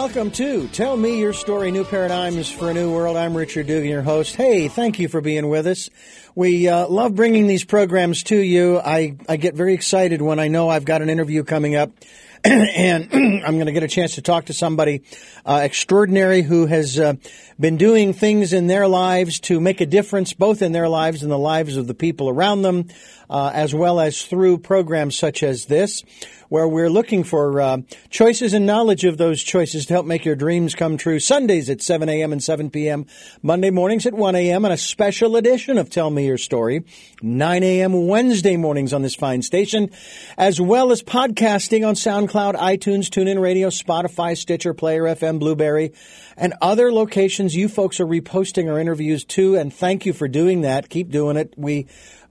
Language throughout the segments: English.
welcome to Tell Me Your Story New Paradigms for a New World. I'm Richard Dugan, your host. Hey, thank you for being with us. We uh, love bringing these programs to you. I, I get very excited when I know I've got an interview coming up and I'm going to get a chance to talk to somebody uh, extraordinary who has uh, been doing things in their lives to make a difference, both in their lives and the lives of the people around them, uh, as well as through programs such as this where we're looking for uh, choices and knowledge of those choices to help make your dreams come true. Sundays at 7 a.m. and 7 p.m., Monday mornings at 1 a.m., and a special edition of Tell Me Your Story, 9 a.m. Wednesday mornings on this fine station, as well as podcasting on SoundCloud, iTunes, TuneIn Radio, Spotify, Stitcher, Player FM, Blubrry, and other locations you folks are reposting our interviews to, and thank you for doing that. Keep doing it. We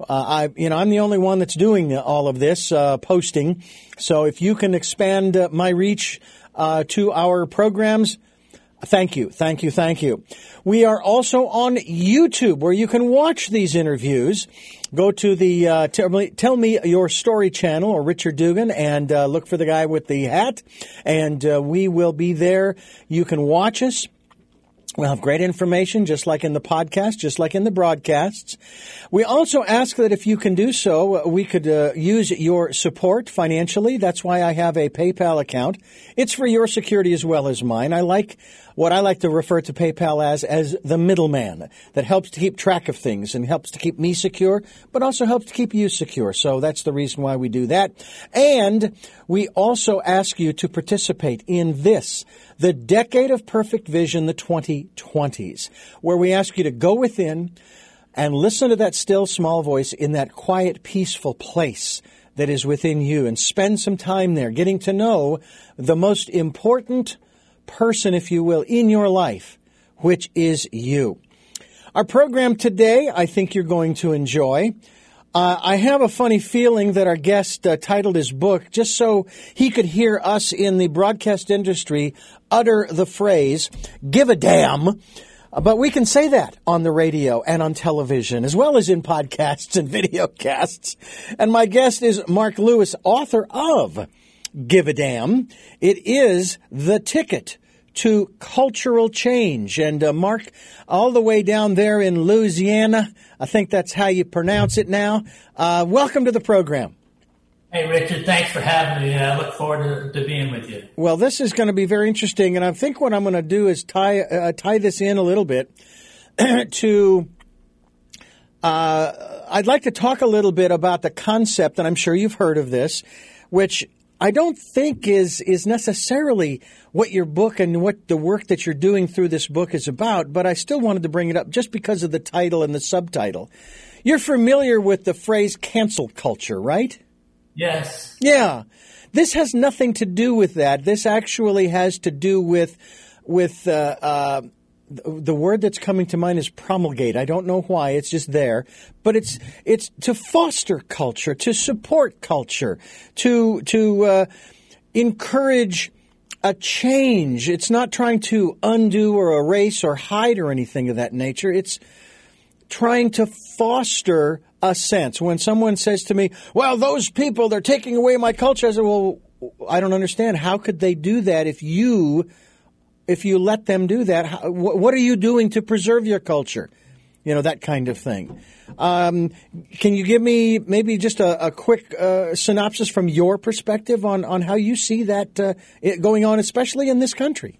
I, you know, I'm the only one that's doing all of this uh, posting. So if you can expand uh, my reach uh, to our programs, thank you, thank you, thank you. We are also on YouTube where you can watch these interviews. Go to the uh, tell, me, tell, me, Your Story channel or Richard Dugan and uh, look for the guy with the hat, and we will be there. You can watch us. We'll have great information, just like in the podcast, just like in the broadcasts. We also ask that if you can do so, we could uh, use your support financially. That's why I have a PayPal account. It's for your security as well as mine. I like what I like to refer to PayPal as as the middleman that helps to keep track of things and helps to keep me secure, but also helps to keep you secure. So that's the reason why we do that. And we also ask you to participate in this, the Decade of Perfect Vision, the 2020s, where we ask you to go within and listen to that still small voice in that quiet, peaceful place that is within you and spend some time there getting to know the most important person, if you will, in your life, which is you. Our program today, I think you're going to enjoy. Uh, I have a funny feeling that our guest uh, titled his book just so he could hear us in the broadcast industry utter the phrase, give a damn. But we can say that on the radio and on television, as well as in podcasts and videocasts. And my guest is Mark Lewis, author of Give a Damn. It is the ticket to cultural change. And uh, Mark, all the way down there in Louisiana, I think that's how you pronounce it now. Uh, welcome to the program. Hey, Richard, thanks for having me. I look forward to, to, being with you. Well, this is going to be very interesting, and I think what I'm going to do is tie uh, tie this in a little bit to. Uh, I'd like to talk a little bit about the concept, and I'm sure you've heard of this, which I don't think is is necessarily what your book and what the work that you're doing through this book is about, but I still wanted to bring it up just because of the title and the subtitle. You're familiar with the phrase cancel culture, right? Yes. Yeah. This has nothing to do with that. This actually has to do with with uh, uh, the word that's coming to mind is promulgate. I don't know why. It's just there, but it's it's to foster culture, to support culture, to to uh, encourage a change. It's not trying to undo or erase or hide or anything of that nature. It's trying to foster a sense. When someone says to me, "Well, those people they're taking away my culture," I say, "Well, I don't understand. How could they do that if you?" if you let them do that, how, what are you doing to preserve your culture? You know, that kind of thing. Um, can you give me maybe just a, a quick uh, synopsis from your perspective on, on how you see that uh, going on, especially in this country?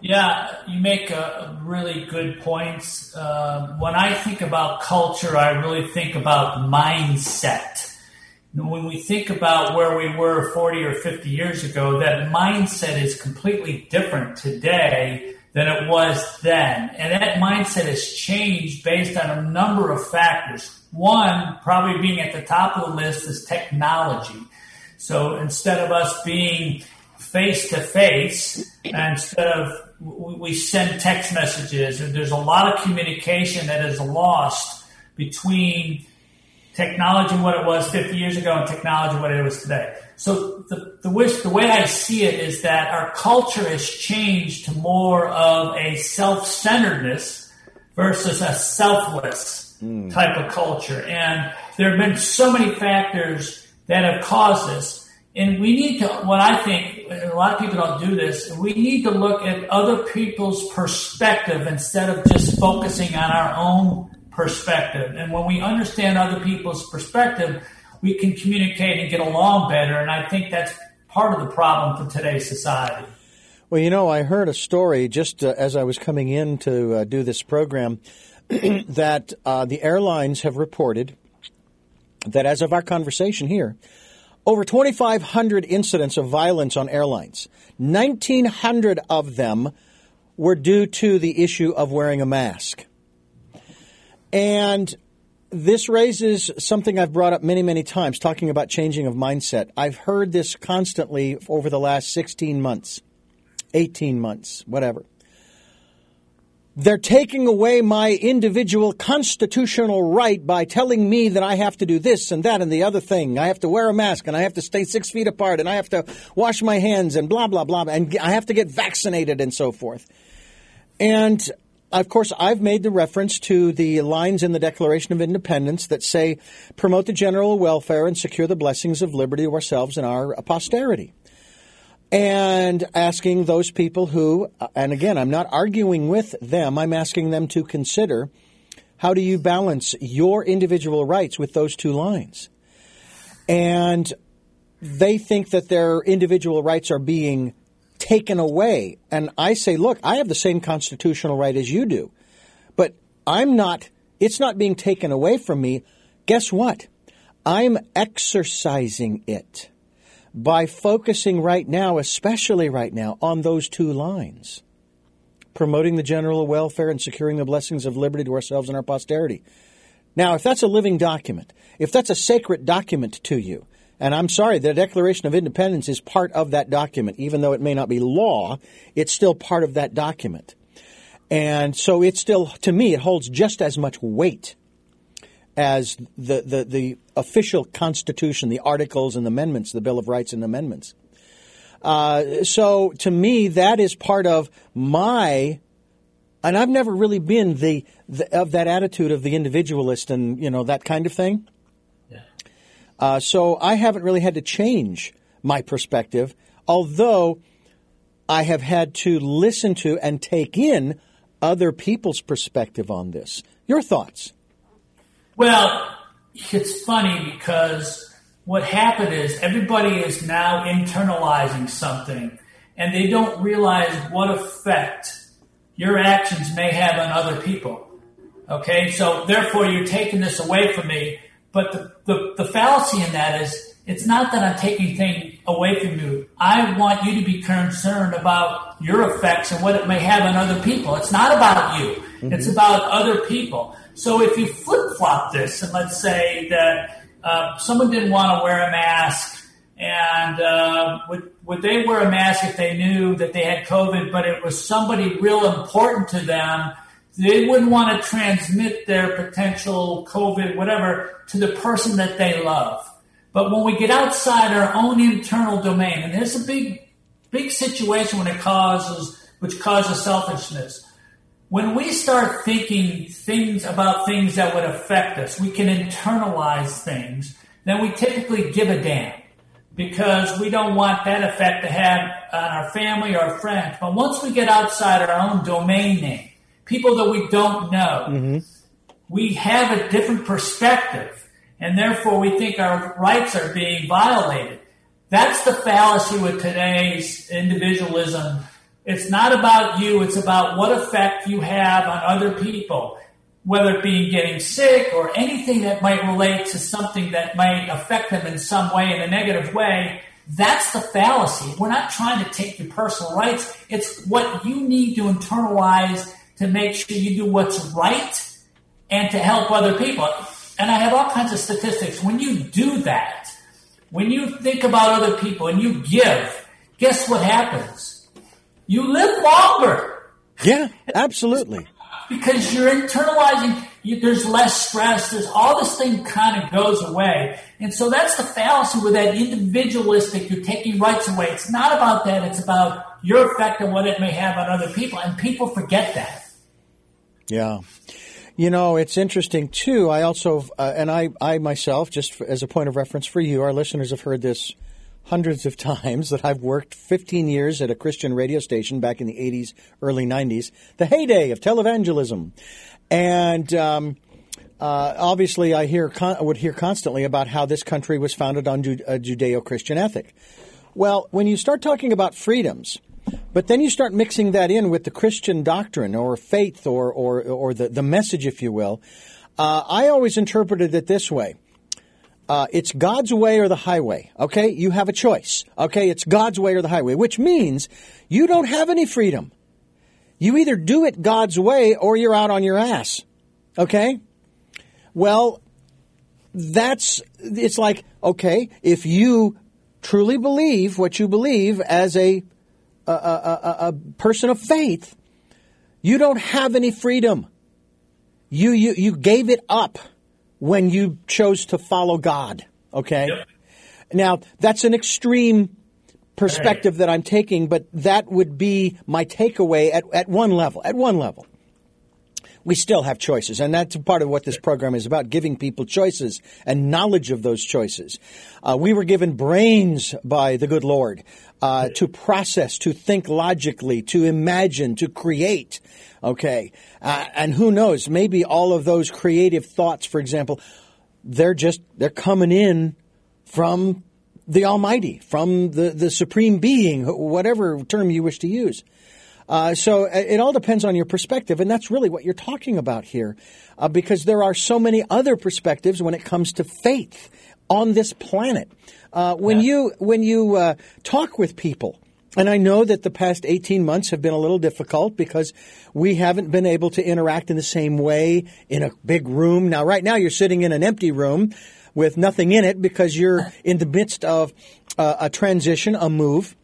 Yeah, you make uh, really good points. Uh, when I think about culture, I really think about mindset when we think about where we were 40 or 50 years ago, that mindset is completely different today than it was then. And that mindset has changed based on a number of factors. One, probably being at the top of the list is technology. So instead of us being face to face, instead of we send text messages, and there's a lot of communication that is lost between technology what it was 50 years ago and technology what it was today. So the, the, wish, the way I see it is that our culture has changed to more of a self-centeredness versus a selfless mm. type of culture. And there have been so many factors that have caused this. And we need to, what I think, a lot of people don't do this, we need to look at other people's perspective instead of just focusing on our own perspective. And when we understand other people's perspective, we can communicate and get along better. And I think that's part of the problem for today's society. Well, you know, I heard a story just uh, as I was coming in to uh, do this program that uh, the airlines have reported that as of our conversation here, over 2,500 incidents of violence on airlines. 1,900 of them were due to the issue of wearing a mask. And this raises something I've brought up many, many times, talking about changing of mindset. I've heard this constantly over the last 16 months, 18 months, whatever. They're taking away my individual constitutional right by telling me that I have to do this and that and the other thing. I have to wear a mask and I have to stay six feet apart and I have to wash my hands and blah, blah, blah. And I have to get vaccinated and so forth. And of course, I've made the reference to the lines in the Declaration of Independence that say, promote the general welfare and secure the blessings of liberty to ourselves and our posterity. And asking those people who, and again, I'm not arguing with them, I'm asking them to consider how do you balance your individual rights with those two lines? And they think that their individual rights are being taken away. And I say, look, I have the same constitutional right as you do, but I'm not, it's not being taken away from me. Guess what? I'm exercising it by focusing right now, especially right now, on those two lines promoting the general welfare and securing the blessings of liberty to ourselves and our posterity. Now, if that's a living document, if that's a sacred document to you, and I'm sorry, the Declaration of Independence is part of that document. Even though it may not be law, it's still part of that document. And so it's still, to me, it holds just as much weight as the, the, the official Constitution, the Articles and Amendments, the Bill of Rights and Amendments. Uh, so to me, that is part of my, and I've never really been the, the, of that attitude of the individualist and you know that kind of thing. Uh, so I haven't really had to change my perspective, although I have had to listen to and take in other people's perspective on this. Your thoughts? Well, it's funny because what happened is everybody is now internalizing something and they don't realize what effect your actions may have on other people. Okay, so therefore you're taking this away from me but the, the, the fallacy in that is it's not that I'm taking things away from you. I want you to be concerned about your effects and what it may have on other people. It's not about you. Mm-hmm. It's about other people. So if you flip flop this and let's say that uh, someone didn't want to wear a mask and uh, would, would they wear a mask if they knew that they had COVID, but it was somebody real important to them they wouldn't want to transmit their potential COVID, whatever, to the person that they love. But when we get outside our own internal domain, and there's a big, big situation when it causes, which causes selfishness. When we start thinking things about things that would affect us, we can internalize things, then we typically give a damn because we don't want that effect to have on our family or our friends. But once we get outside our own domain name, people that we don't know. Mm-hmm. We have a different perspective, and therefore we think our rights are being violated. That's the fallacy with today's individualism. It's not about you, it's about what effect you have on other people, whether it be getting sick or anything that might relate to something that might affect them in some way, in a negative way. That's the fallacy. We're not trying to take your personal rights. It's what you need to internalize to make sure you do what's right and to help other people. And I have all kinds of statistics. When you do that, when you think about other people and you give, guess what happens? You live longer. Yeah, absolutely. because you're internalizing, you, there's less stress, there's all this thing kind of goes away. And so that's the fallacy with that individualistic, you're taking rights away. It's not about that, it's about your effect and what it may have on other people. And people forget that. Yeah. You know, it's interesting too. I also, uh, and I, I myself, just as a point of reference for you, our listeners have heard this hundreds of times that I've worked 15 years at a Christian radio station back in the 80s, early 90s, the heyday of televangelism. And um, uh, obviously, I hear I would hear constantly about how this country was founded on a Judeo-Christian ethic. Well, when you start talking about freedoms, but then you start mixing that in with the Christian doctrine or faith or or, or the, the message, if you will, uh, I always interpreted it this way. Uh, it's God's way or the highway. Okay, you have a choice. Okay, it's God's way or the highway, which means you don't have any freedom. You either do it God's way or you're out on your ass. Okay? Well, that's, it's like, okay, if you truly believe what you believe as a, a, a, a person of faith, you don't have any freedom. You, you, you gave it up when you chose to follow God. Okay. Yep. Now that's an extreme perspective that I'm taking, but that would be my takeaway at, at one level. At one level. We still have choices, and that's part of what this program is about giving people choices and knowledge of those choices. Uh, we were given brains by the good Lord uh, to process, to think logically, to imagine, to create. Okay. Uh, and who knows, maybe all of those creative thoughts, for example, they're just, they're coming in from the Almighty, from the, the Supreme Being, whatever term you wish to use. Uh, so uh, it all depends on your perspective, and that's really what you're talking about here, uh, because there are so many other perspectives when it comes to faith on this planet. Uh, when yeah. you when you uh, talk with people, and I know that the past 18 months have been a little difficult because we haven't been able to interact in the same way in a big room. Now, right now, you're sitting in an empty room with nothing in it because you're in the midst of uh, a transition, a move.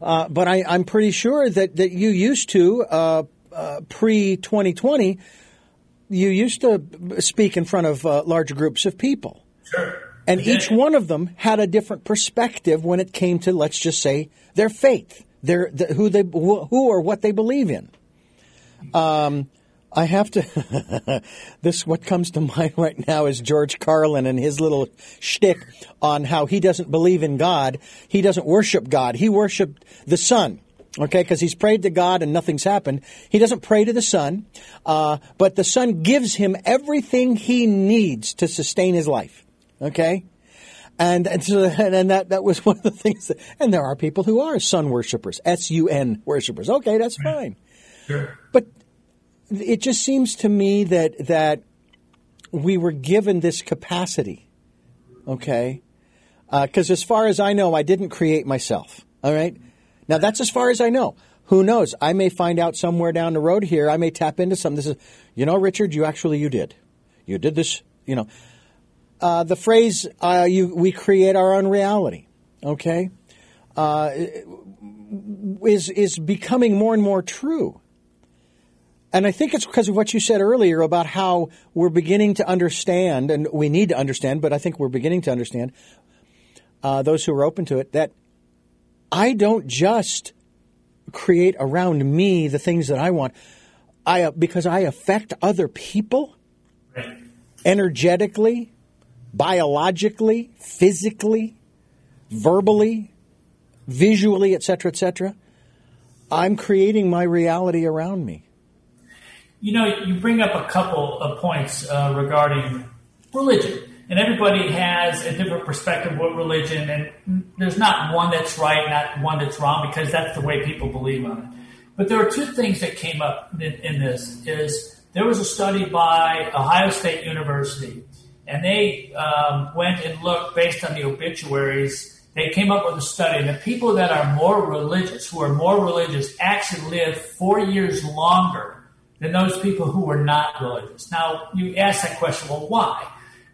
Uh, but I, am pretty sure that, that you used to, uh, uh pre 2020, you used to speak in front of uh, large groups of people. Sure. And each one of them had a different perspective when it came to, let's just say, their faith, their the, who they who or what they believe in. Um, I have to. this what comes to mind right now is George Carlin and his little shtick on how he doesn't believe in God. He doesn't worship God. He worshipped the sun. Okay, because he's prayed to God and nothing's happened. He doesn't pray to the sun, uh, but the sun gives him everything he needs to sustain his life. Okay? And, and, so, and that, that was one of the things that, and there are people who are sun worshippers, S-U-N worshippers. Okay, that's fine. Sure. But it just seems to me that, that we were given this capacity. Okay? Because uh, as far as I know, I didn't create myself. All right? Now that's as far as I know. Who knows? I may find out somewhere down the road here. I may tap into something. This is, you know, Richard, you actually you did, you did this. You know, uh, the phrase uh, you, "we create our own reality," okay, uh, is is becoming more and more true. And I think it's because of what you said earlier about how we're beginning to understand, and we need to understand, but I think we're beginning to understand, uh, those who are open to it, that I don't just create around me the things that I want. I uh, because I affect other people energetically, biologically, physically, verbally, visually, etc., etc., I'm creating my reality around me. You know, you bring up a couple of points uh, regarding religion, and everybody has a different perspective of what religion, and there's not one that's right, not one that's wrong, because that's the way people believe on it. But there are two things that came up in, in this: is there was a study by Ohio State University and they um, went and looked based on the obituaries. They came up with a study, and the people that are more religious, who are more religious, actually live four years longer than those people who were not religious. Now, you ask that question, well, why?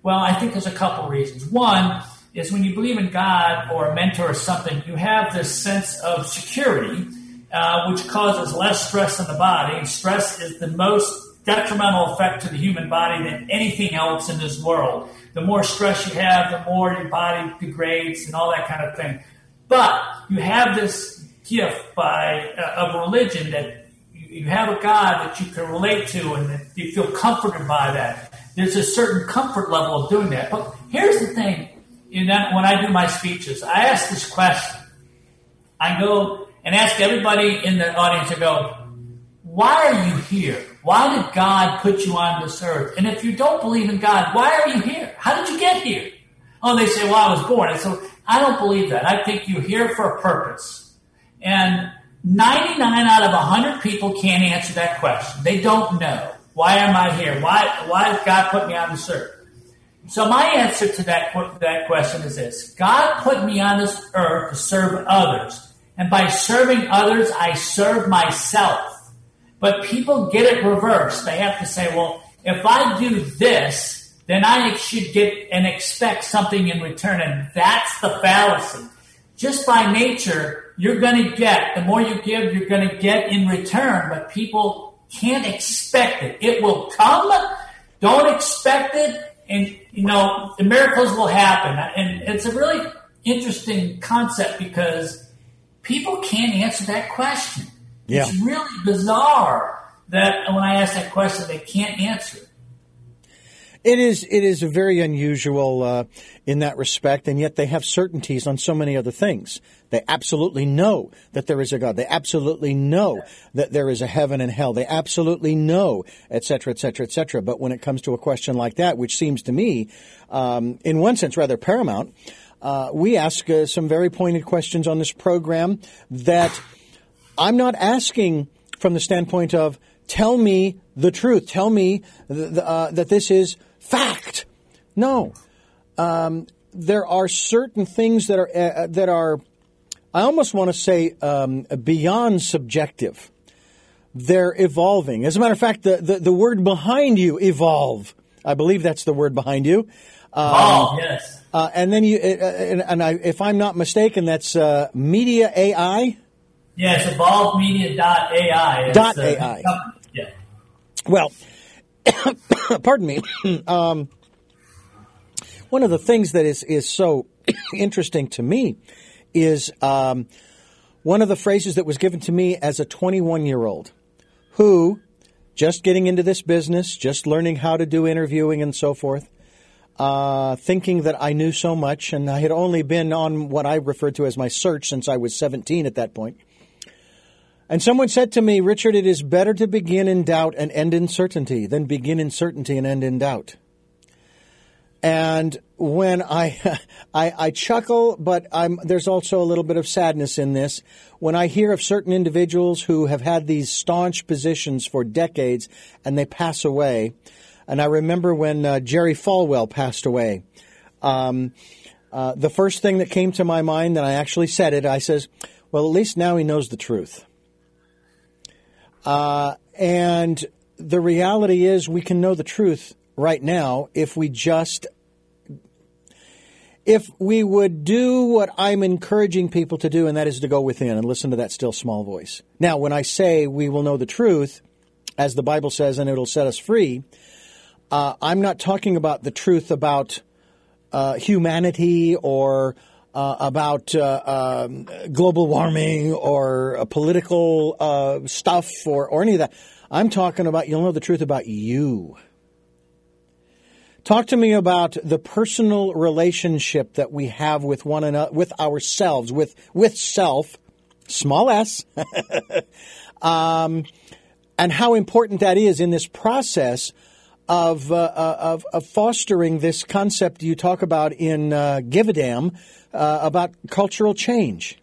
Well, I think there's a couple reasons. One is when you believe in God or a mentor or something, you have this sense of security, uh, which causes less stress in the body. Stress is the most detrimental effect to the human body than anything else in this world. The more stress you have, the more your body degrades and all that kind of thing. But you have this gift by uh, of religion that you, you have a God that you can relate to and that you feel comforted by that. There's a certain comfort level of doing that. But here's the thing you know, when I do my speeches, I ask this question. I go and ask everybody in the audience, I go, why are you here? Why did God put you on this earth? And if you don't believe in God, why are you here? How did you get here? Oh, they say, well, I was born. And so I don't believe that. I think you're here for a purpose. And 99 out of 100 people can't answer that question. They don't know. Why am I here? Why, why has God put me on this earth? So my answer to that, that question is this. God put me on this earth to serve others. And by serving others, I serve myself. But people get it reversed. They have to say, well, if I do this, then I should get and expect something in return. And that's the fallacy. Just by nature, you're going to get, the more you give, you're going to get in return. But people can't expect it. It will come. Don't expect it. And, you know, the miracles will happen. And it's a really interesting concept because people can't answer that question. Yeah. It's really bizarre that when I ask that question, they can't answer it. It is it is very unusual uh, in that respect, and yet they have certainties on so many other things. They absolutely know that there is a God. They absolutely know that there is a heaven and hell. They absolutely know, et cetera, et cetera, et cetera. But when it comes to a question like that, which seems to me, um, in one sense, rather paramount, uh, we ask uh, some very pointed questions on this program that I'm not asking from the standpoint of tell me the truth, tell me th- uh, that this is fact. No. Um, there are certain things that are uh, uh, that are, I almost want to say, um, beyond subjective. They're evolving. As a matter of fact, the, the, the, word behind you, evolve. I believe that's the word behind you. Um, oh, yes. Uh, and then you, uh, uh, and, and I, if I'm not mistaken, that's uh, Media AI. Yes, evolvemedia.ai. Dot AI. Yeah. Well, pardon me. um, one of the things that is is so interesting to me is um, one of the phrases that was given to me as a 21 year old who just getting into this business, just learning how to do interviewing and so forth, uh, thinking that I knew so much, and I had only been on what I referred to as my search since I was 17 at that point. And someone said to me, Richard, it is better to begin in doubt and end in certainty than begin in certainty and end in doubt. And when I, I, I chuckle, but I'm, there's also a little bit of sadness in this. When I hear of certain individuals who have had these staunch positions for decades and they pass away, and I remember when uh, Jerry Falwell passed away, um, uh, the first thing that came to my mind, and I actually said it, I says, well, at least now he knows the truth. Uh, and the reality is, we can know the truth right now if we just if we would do what I'm encouraging people to do, and that is to go within and listen to that still small voice. Now, when I say we will know the truth, as the Bible says, and it'll set us free, uh, I'm not talking about the truth about uh, humanity or uh, about uh, um, global warming or uh, political uh, stuff or, or any of that. I'm talking about, you'll know the truth about you. Talk to me about the personal relationship that we have with one another, with ourselves, with, with self, small s, um, and how important that is in this process of, uh, uh, of, of, fostering this concept you talk about in uh, Give a Damn uh, about cultural change?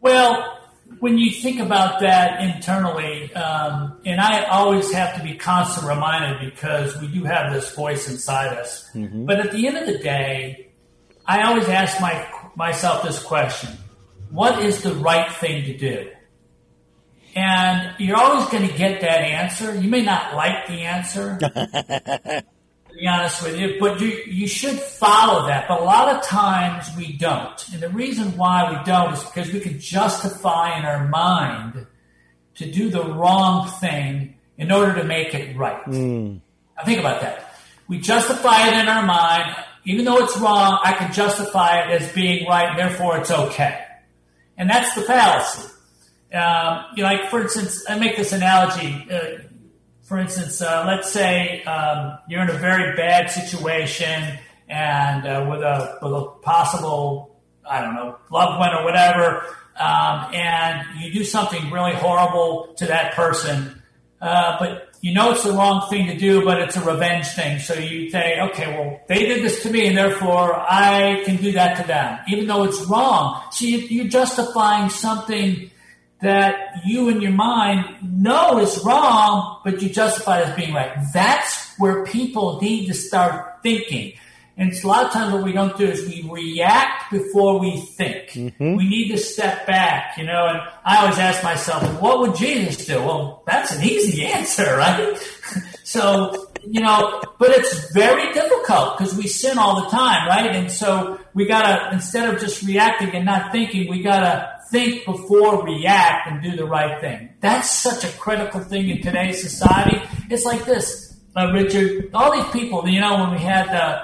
Well, when you think about that internally, um, and I always have to be constant reminded because we do have this voice inside us. Mm-hmm. But at the end of the day, I always ask my, myself this question What is the right thing to do? And you're always going to get that answer. You may not like the answer, to be honest with you, but you, you should follow that. But a lot of times we don't. And the reason why we don't is because we can justify in our mind to do the wrong thing in order to make it right. Mm. Now think about that. We justify it in our mind. Even though it's wrong, I can justify it as being right, and therefore it's okay. And that's the fallacy. Um, you know, like for instance, I make this analogy. Uh, for instance, uh, let's say um, you're in a very bad situation and uh, with a with a possible I don't know loved one or whatever, um, and you do something really horrible to that person, uh, but you know it's the wrong thing to do, but it's a revenge thing. So you say, okay, well, they did this to me, and therefore I can do that to them, even though it's wrong. So you, are justifying something that you in your mind know is wrong, but you justify it as being right. That's where people need to start thinking. And it's a lot of times what we don't do is we react before we think. Mm-hmm. We need to step back, you know, and I always ask myself, what would Jesus do? Well, that's an easy answer, right? so, you know, but it's very difficult because we sin all the time, right? And so we gotta, instead of just reacting and not thinking, we gotta think before react and do the right thing. That's such a critical thing in today's society. It's like this, uh, Richard, all these people, you know, when we had, uh,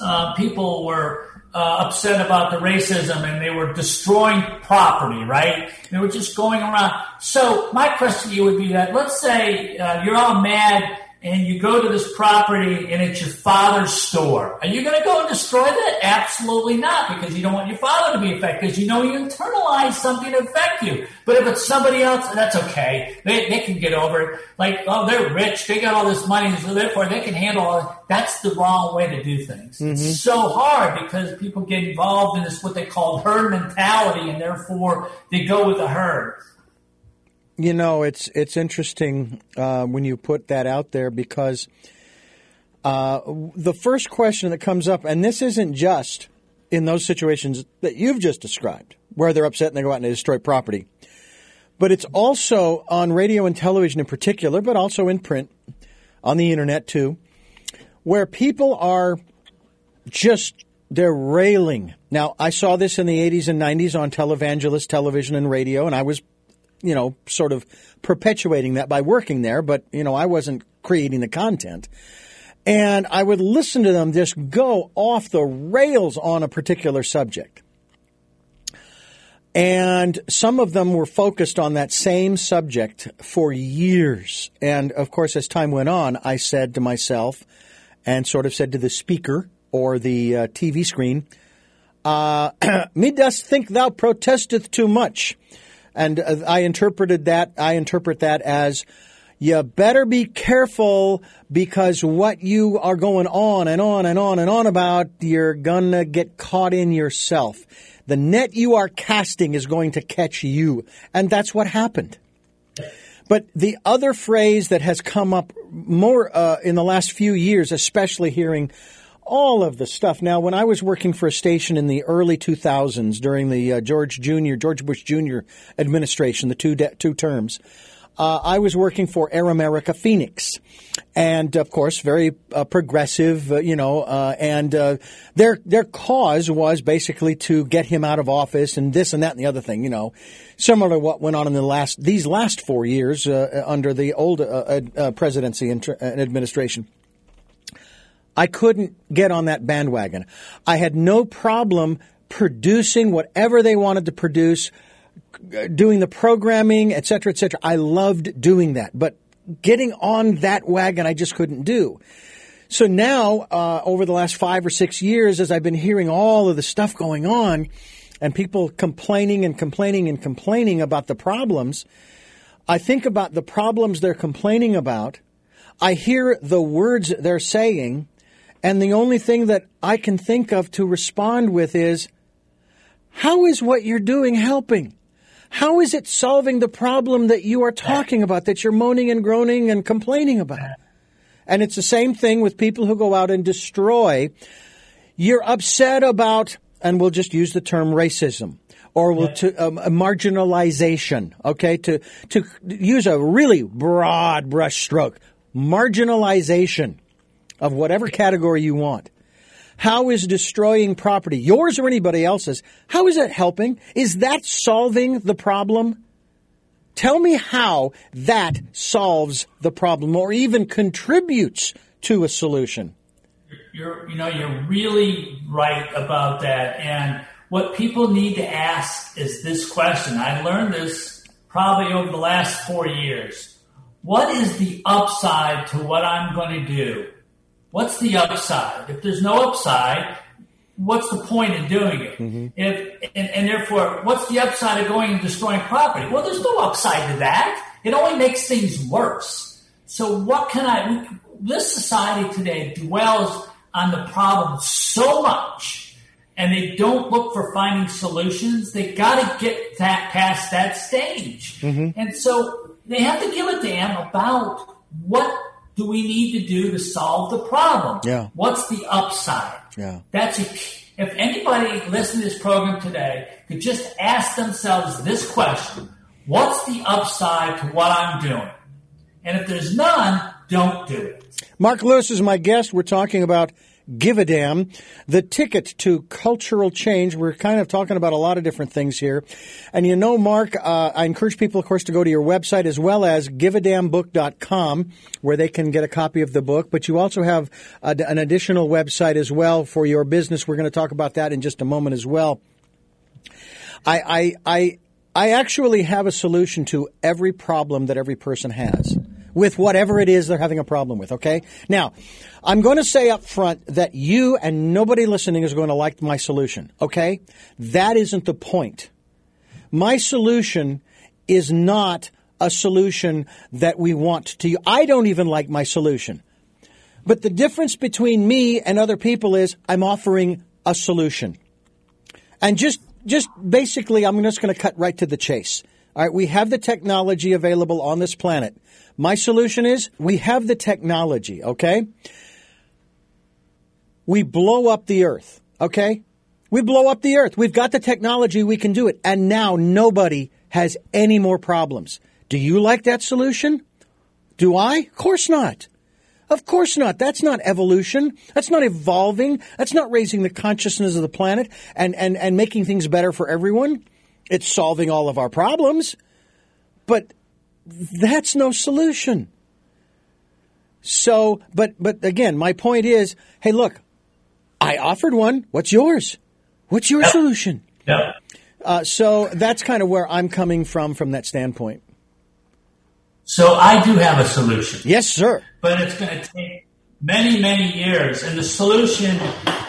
uh, people were uh, upset about the racism and they were destroying property, right? They were just going around. So my question to you would be that let's say uh, you're all mad and you go to this property and it's your father's store. Are you going to go and destroy that? Absolutely not, because you don't want your father to be affected, because you know you internalize something to affect you. But if it's somebody else, that's okay. They, they can get over it. Like, oh, they're rich. They got all this money, so therefore they can handle all it. That's the wrong way to do things. Mm-hmm. It's so hard because people get involved in this, what they call herd mentality, and therefore they go with the herd. You know, it's it's interesting uh, when you put that out there because uh, the first question that comes up, and this isn't just in those situations that you've just described, where they're upset and they go out and they destroy property, but it's also on radio and television in particular, but also in print, on the internet too, where people are just they're railing. Now, I saw this in the 80s and 90s on televangelist television and radio, and I was you know, sort of perpetuating that by working there, but, you know, I wasn't creating the content. And I would listen to them just go off the rails on a particular subject. And some of them were focused on that same subject for years. And of course, as time went on, I said to myself and sort of said to the speaker or the uh, TV screen, uh, me dost think thou protesteth too much. And uh, I interpreted that, I interpret that as you better be careful because what you are going on and on and on and on about, you're gonna get caught in yourself. The net you are casting is going to catch you. And that's what happened. But the other phrase that has come up more uh, in the last few years, especially hearing all of the stuff. Now, when I was working for a station in the early 2000s during the uh, George Jr. George Bush Jr. administration, the two de- two terms, uh, I was working for Air America Phoenix, and of course, very uh, progressive, uh, you know. Uh, and uh, their their cause was basically to get him out of office, and this and that and the other thing, you know, similar to what went on in the last these last four years under the old presidency and, and administration. I couldn't get on that bandwagon. I had no problem producing whatever they wanted to produce, doing the programming, et cetera, et cetera. I loved doing that, but getting on that wagon, I just couldn't do. So now, uh, over the last five or six years, as I've been hearing all of the stuff going on and people complaining and complaining and complaining about the problems, I think about the problems they're complaining about. I hear the words they're saying and the only thing that I can think of to respond with is, how is what you're doing helping? How is it solving the problem that you are talking about, that you're moaning and groaning and complaining about? And it's the same thing with people who go out and destroy. You're upset about, and we'll just use the term racism or will to um, marginalization. Okay, to to use a really broad brushstroke, marginalization of whatever category you want. How is destroying property, yours or anybody else's, how is it helping? Is that solving the problem? Tell me how that solves the problem or even contributes to a solution. You're, you know, you're really right about that. And what people need to ask is this question. I learned this probably over the last four years. What is the upside to what I'm going to do? What's the upside? If there's no upside, what's the point in doing it? Mm-hmm. If and, and, therefore, what's the upside of going and destroying property? Well, there's no upside to that. It only makes things worse. So, what can I? This society today dwells on the problem so much, and they don't look for finding solutions. They got to get that past that stage, mm-hmm. and so they have to give a damn about what do we need to do to solve the problem. Yeah. What's the upside? Yeah. That's a, if anybody listening to this program today could just ask themselves this question, what's the upside to what I'm doing? And if there's none, don't do it. Mark Lewis is my guest. We're talking about Give a Damn, the ticket to cultural change. We're kind of talking about a lot of different things here. And you know, Mark, uh, I encourage people, of course, to go to your website as well as giveadamnbook.com where they can get a copy of the book. But you also have a, an additional website as well for your business. We're going to talk about that in just a moment as well. I, I, I, I actually have a solution to every problem that every person has with whatever it is they're having a problem with, okay? Now, I'm going to say up front that you and nobody listening is going to like my solution, okay? That isn't the point. My solution is not a solution that we want to. I don't even like my solution. But the difference between me and other people is I'm offering a solution. And just, just basically, I'm just going to cut right to the chase. All right, we have the technology available on this planet. My solution is we have the technology, okay? We blow up the earth, okay? We blow up the earth. We've got the technology, we can do it. And now nobody has any more problems. Do you like that solution? Do I? Of course not. Of course not. That's not evolution. That's not evolving. That's not raising the consciousness of the planet and, and, and making things better for everyone. It's solving all of our problems. But that's no solution. So, but but again, my point is, hey, look, I offered one. What's yours? What's your solution? Yeah. Uh, so that's kind of where I'm coming from from that standpoint. So I do have a solution. Yes, sir. But it's going to take many, many years, and the solution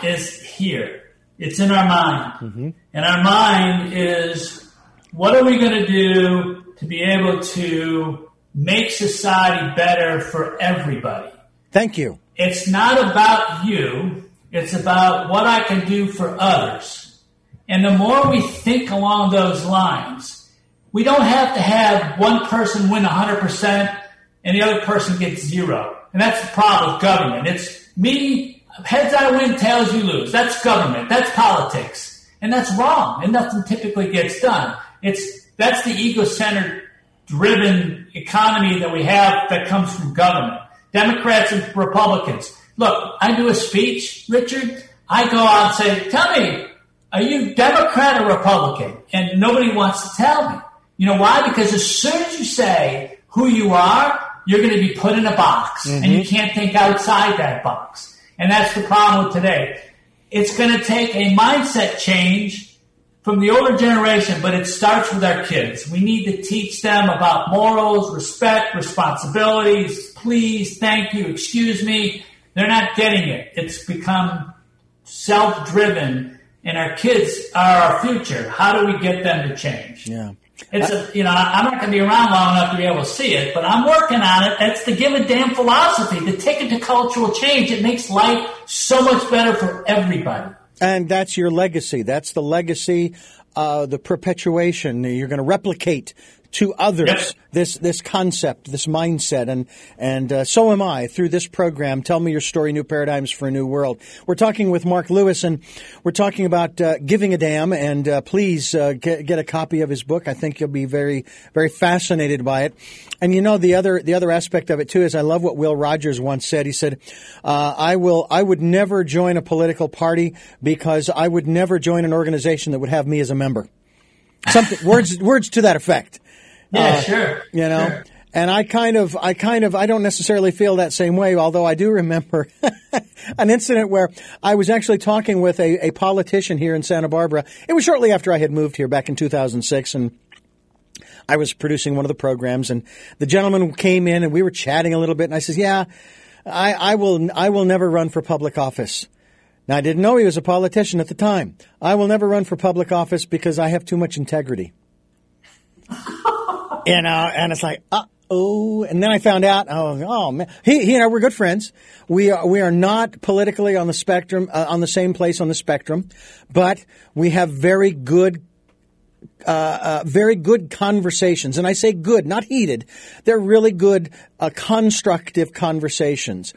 is here. It's in our mind, mm-hmm. and our mind is, what are we going to do to be able to make society better for everybody. Thank you. It's not about you. It's about what I can do for others. And the more we think along those lines, we don't have to have one person win 100% and the other person gets zero. And that's the problem with government. It's me, heads I win, tails you lose. That's government. That's politics. And that's wrong. And nothing typically gets done. It's that's the ego-centered driven economy that we have that comes from government. Democrats and Republicans. Look, I do a speech, Richard. I go out and say, tell me, are you Democrat or Republican? And nobody wants to tell me. You know why? Because as soon as you say who you are, you're going to be put in a box mm-hmm. and you can't think outside that box. And that's the problem with today. It's going to take a mindset change from the older generation, but it starts with our kids. We need to teach them about morals, respect, responsibilities, please, thank you, excuse me. They're not getting it. It's become self driven, and our kids are our future. How do we get them to change? Yeah. It's a, you know, I'm not going to be around long enough to be able to see it, but I'm working on it. That's the give a damn philosophy, the ticket to cultural change. It makes life so much better for everybody. And that's your legacy. That's the legacy, uh, the perpetuation. You're going to replicate to others yes. this this concept, this mindset, and and uh, so am I through this program. Tell me your story, new paradigms for a new world. We're talking with Mark Lewis, and we're talking about uh, giving a damn. And uh, please uh, get, get a copy of his book. I think you'll be very very fascinated by it. And you know the other the other aspect of it too is I love what Will Rogers once said. He said, uh, "I will I would never join a political party because I would never join an organization that would have me as a member." Something words words to that effect. Yeah, uh, sure. You know, sure. and I kind of, I kind of, I don't necessarily feel that same way. Although I do remember an incident where I was actually talking with a, a politician here in Santa Barbara. It was shortly after I had moved here back in 2006, and I was producing one of the programs, and the gentleman came in, and we were chatting a little bit, and I says, "Yeah." I, I will I will never run for public office. Now I didn't know he was a politician at the time. I will never run for public office because I have too much integrity. You know, and it's like, uh oh. And then I found out, oh, oh man, he, he and I were good friends. We are we are not politically on the spectrum uh, on the same place on the spectrum, but we have very good uh, uh, very good conversations. And I say good, not heated. They're really good, uh, constructive conversations.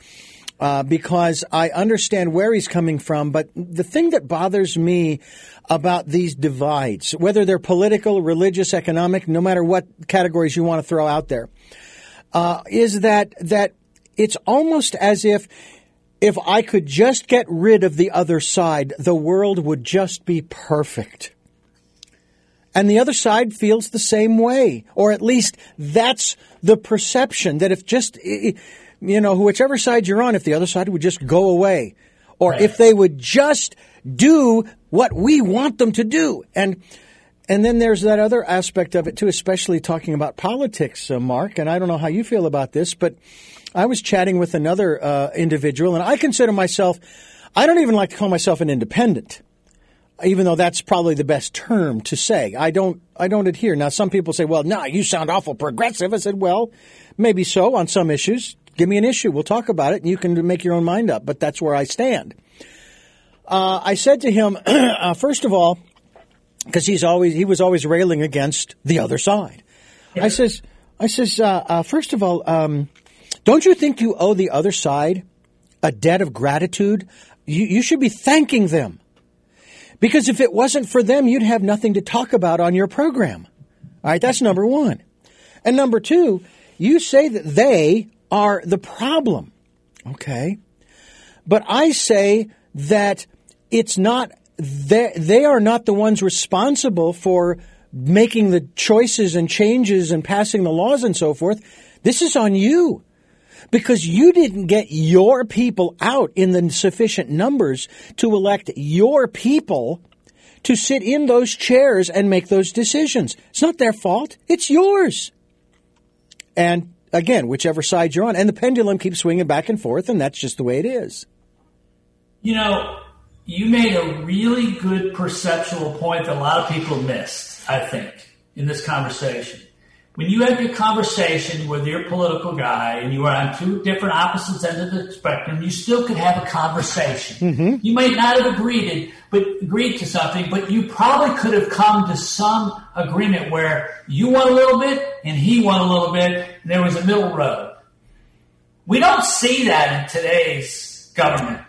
Uh, because I understand where he's coming from, but the thing that bothers me about these divides, whether they're political, religious, economic, no matter what categories you want to throw out there, uh, is that that it's almost as if if I could just get rid of the other side, the world would just be perfect. And the other side feels the same way, or at least that's the perception that if just, you know, whichever side you're on, if the other side would just go away, or if they would just do what we want them to do. And, and then there's that other aspect of it too, especially talking about politics, uh, Mark. And I don't know how you feel about this, but I was chatting with another uh, individual, and I consider myself, I don't even like to call myself an independent even though that's probably the best term to say. I don't, I don't adhere. Now, some people say, well, no, nah, you sound awful progressive. I said, well, maybe so on some issues. Give me an issue. We'll talk about it and you can make your own mind up, but that's where I stand. Uh, I said to him, uh, first of all, because he's always, he was always railing against the other side. I says, I says, uh, uh, first of all, um, don't you think you owe the other side a debt of gratitude? You, you should be thanking them because if it wasn't for them, you'd have nothing to talk about on your program. All right, that's number one. And number two, you say that they are the problem. Okay. But I say that it's not, they, are not the ones responsible for making the choices and changes and passing the laws and so forth. This is on you because you didn't get your people out in the sufficient numbers to elect your people to sit in those chairs and make those decisions. It's not their fault. It's yours. And again, whichever side you're on. And the pendulum keeps swinging back and forth, and that's just the way it is. You know, you made a really good perceptual point that a lot of people missed, I think, in this conversation when you have your conversation with your political guy and you are on two different opposite ends of the spectrum, you still could have a conversation. Mm-hmm. You might not have agreed, but agreed to something, but you probably could have come to some agreement where you won a little bit and he won a little bit, and there was a middle road. We don't see that in today's government.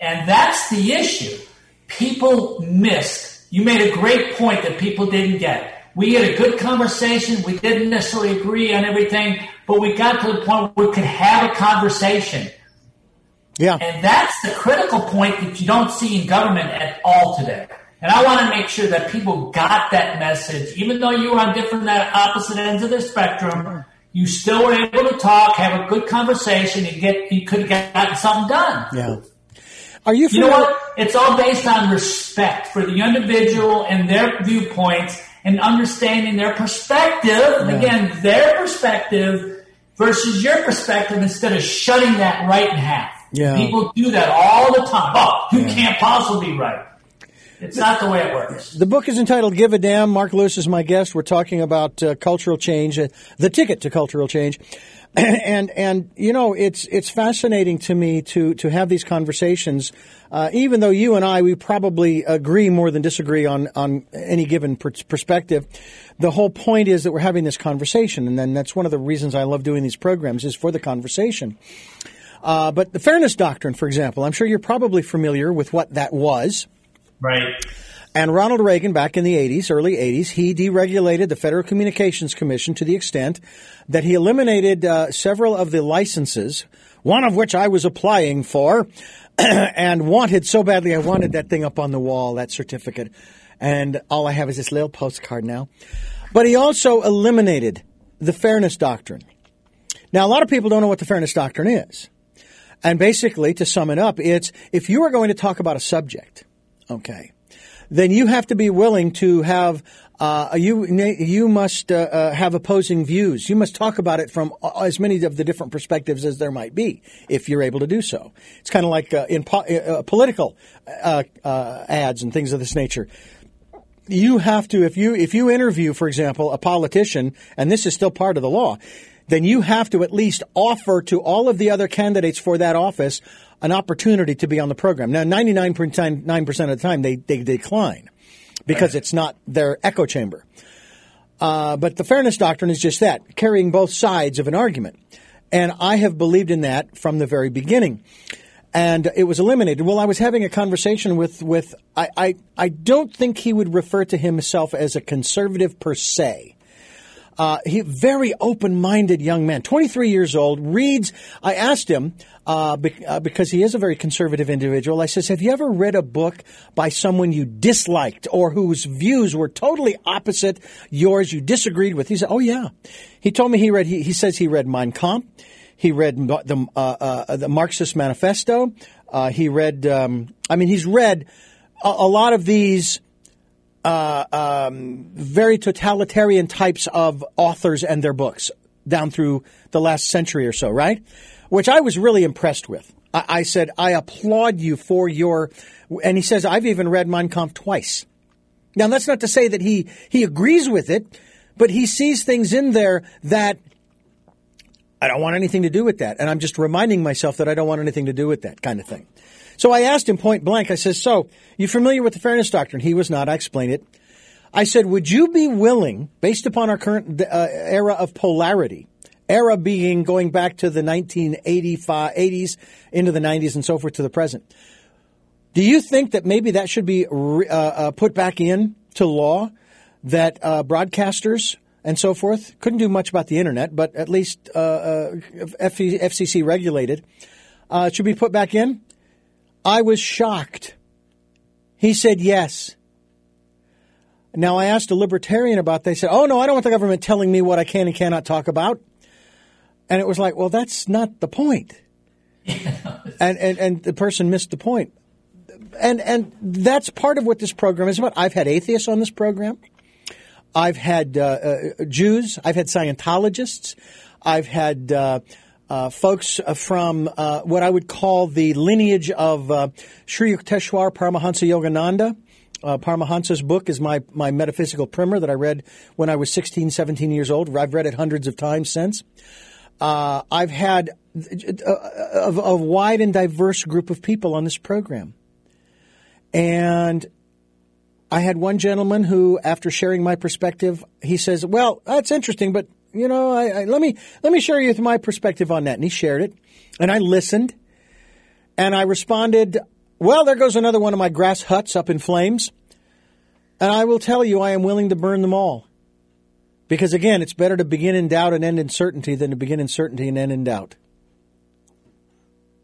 And that's the issue. People missed. You made a great point that people didn't get we had a good conversation. We didn't necessarily agree on everything, but we got to the point where we could have a conversation. Yeah. And that's the critical point that you don't see in government at all today. And I want to make sure that people got that message, even though you were on different uh, opposite ends of the spectrum. You still were able to talk, have a good conversation, and get you could have gotten something done. Yeah. Are you? You know what? It's all based on respect for the individual and their viewpoints and understanding their perspective, yeah. again, their perspective versus your perspective instead of shutting that right in half. Yeah. People do that all the time. Oh, you yeah. can't possibly be right. It's not the way it works. The book is entitled Give a Damn. Mark Lewis is my guest. We're talking about uh, cultural change, uh, the ticket to cultural change. and and you know it's it's fascinating to me to to have these conversations uh, even though you and I we probably agree more than disagree on on any given per- perspective. The whole point is that we're having this conversation and then that's one of the reasons I love doing these programs is for the conversation. Uh, but the fairness doctrine for example I'm sure you're probably familiar with what that was. Right and Ronald Reagan, back in the 80s, early 80s, he deregulated the Federal Communications Commission to the extent that he eliminated uh, several of the licenses, one of which I was applying for and wanted so badly. I wanted that thing up on the wall, that certificate. And all I have is this little postcard now. But he also eliminated the Fairness Doctrine. Now, a lot of people don't know what the Fairness Doctrine is. And basically, to sum it up, it's if you are going to talk about a subject, okay, then you have to be willing to have Uh, you you must uh, uh, have opposing views. You must talk about it from as many of the different perspectives as there might be, if you're able to do so. It's kind of like uh, in po- uh, political uh, ads and things of this nature. You have to if you if you interview, for example, a politician, and this is still part of the law, then you have to at least offer to all of the other candidates for that office an opportunity to be on the program. Now, 99.9% of the time, they, they decline because right. it's not their echo chamber. Uh, but the fairness doctrine is just that, carrying both sides of an argument. And I have believed in that from the very beginning. And it was eliminated. Well, I was having a conversation with, with I, I, I don't think he would refer to himself as a conservative per se. Uh, he very open-minded young man, 23 years old, reads. I asked him uh, be, uh, because he is a very conservative individual. I says, "Have you ever read a book by someone you disliked or whose views were totally opposite yours? You disagreed with?" He said, "Oh yeah." He told me he read. He, he says he read Mein Kampf. He read the uh, uh, the Marxist Manifesto. Uh, he read. Um, I mean, he's read a, a lot of these uh, um, very totalitarian types of authors and their books down through the last century or so, right? Which I was really impressed with. I, I said, I applaud you for your, and he says, I've even read Mein Kampf twice. Now, that's not to say that he, he agrees with it, but he sees things in there that I don't want anything to do with that. And I'm just reminding myself that I don't want anything to do with that kind of thing. So I asked him point blank, I said, So, you familiar with the fairness doctrine? He was not. I explained it. I said, Would you be willing, based upon our current uh, era of polarity, era being going back to the 1985, 80s, into the 90s, and so forth to the present, do you think that maybe that should be uh, uh, put back in to law that uh, broadcasters and so forth couldn't do much about the internet, but at least uh, uh, FCC regulated should be put back in? I was shocked. He said yes. Now, I asked a libertarian about. They said, oh, no, I don't want the government telling me what I can and cannot talk about. And it was like, well, that's not the point. and, and, and the person missed the point. And, and that's part of what this program is about. I've had atheists on this program. I've had uh, uh, Jews. I've had Scientologists. I've had uh, uh, folks uh, from uh, what I would call the lineage of uh, Sri Yukteswar Paramahansa Yogananda. Uh, Paramahansa's book is my, my metaphysical primer that I read when I was 16, 17 years old. I've read it hundreds of times since. Uh, I've had a, a, a wide and diverse group of people on this program. And I had one gentleman who, after sharing my perspective, he says, Well, that's interesting, but you know, I, I, let me let me share you with my perspective on that. And he shared it, and I listened, and I responded, "Well, there goes another one of my grass huts up in flames." And I will tell you, I am willing to burn them all. Because again, it's better to begin in doubt and end in certainty than to begin in certainty and end in doubt.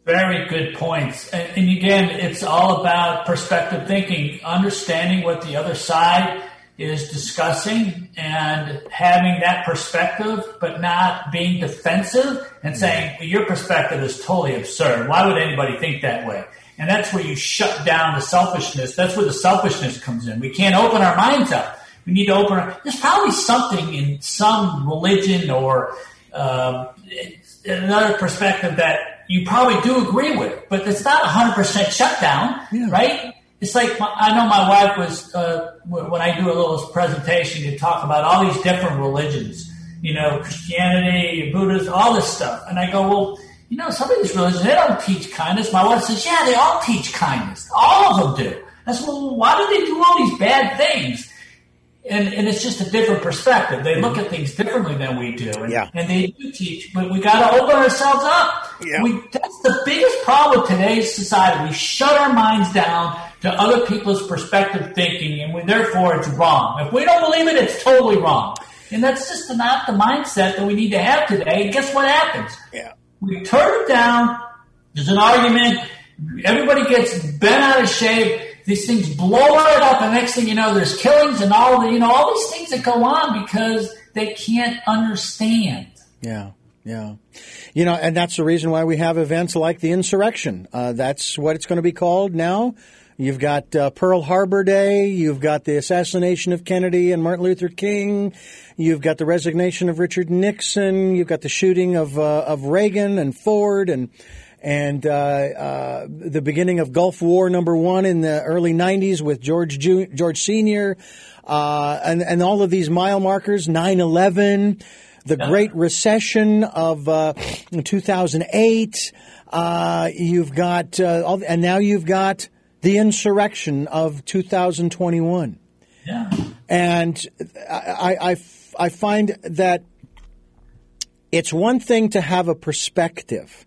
Very good points. And, and again, it's all about perspective thinking, understanding what the other side is discussing and having that perspective, but not being defensive and saying, well, your perspective is totally absurd. Why would anybody think that way? And that's where you shut down the selfishness. That's where the selfishness comes in. We can't open our minds up. We need to open our, there's probably something in some religion or um, another perspective that you probably do agree with, but it's not 100% shutdown, yeah. right? It's like I know my wife was uh, when I do a little presentation, you talk about all these different religions, you know, Christianity, Buddhism, all this stuff, and I go, well, you know, some of these religions they don't teach kindness. My wife says, yeah, they all teach kindness. All of them do. I said, well, why do they do all these bad things? And, and it's just a different perspective. They look at things differently than we do. And, yeah. and they do teach, but we got to open ourselves up. Yeah. We, that's the biggest problem with today's society. We shut our minds down to other people's perspective thinking, and we, therefore it's wrong. If we don't believe it, it's totally wrong. And that's just not the mindset that we need to have today. And guess what happens? Yeah. We turn it down. There's an argument. Everybody gets bent out of shape. These things blow right up, and next thing you know, there's killings and all the you know all these things that go on because they can't understand. Yeah. Yeah. You know, and that's the reason why we have events like the insurrection. Uh, that's what it's going to be called now. You've got uh, Pearl Harbor Day. You've got the assassination of Kennedy and Martin Luther King. You've got the resignation of Richard Nixon. You've got the shooting of uh, of Reagan and Ford and and uh, uh, the beginning of Gulf War number one in the early '90s with George Ju- George Senior, uh, and and all of these mile markers. 9/11, the Great Recession of uh, 2008. Uh, you've got all, and now you've got the insurrection of 2021. Yeah. And I, I, I find that it's one thing to have a perspective,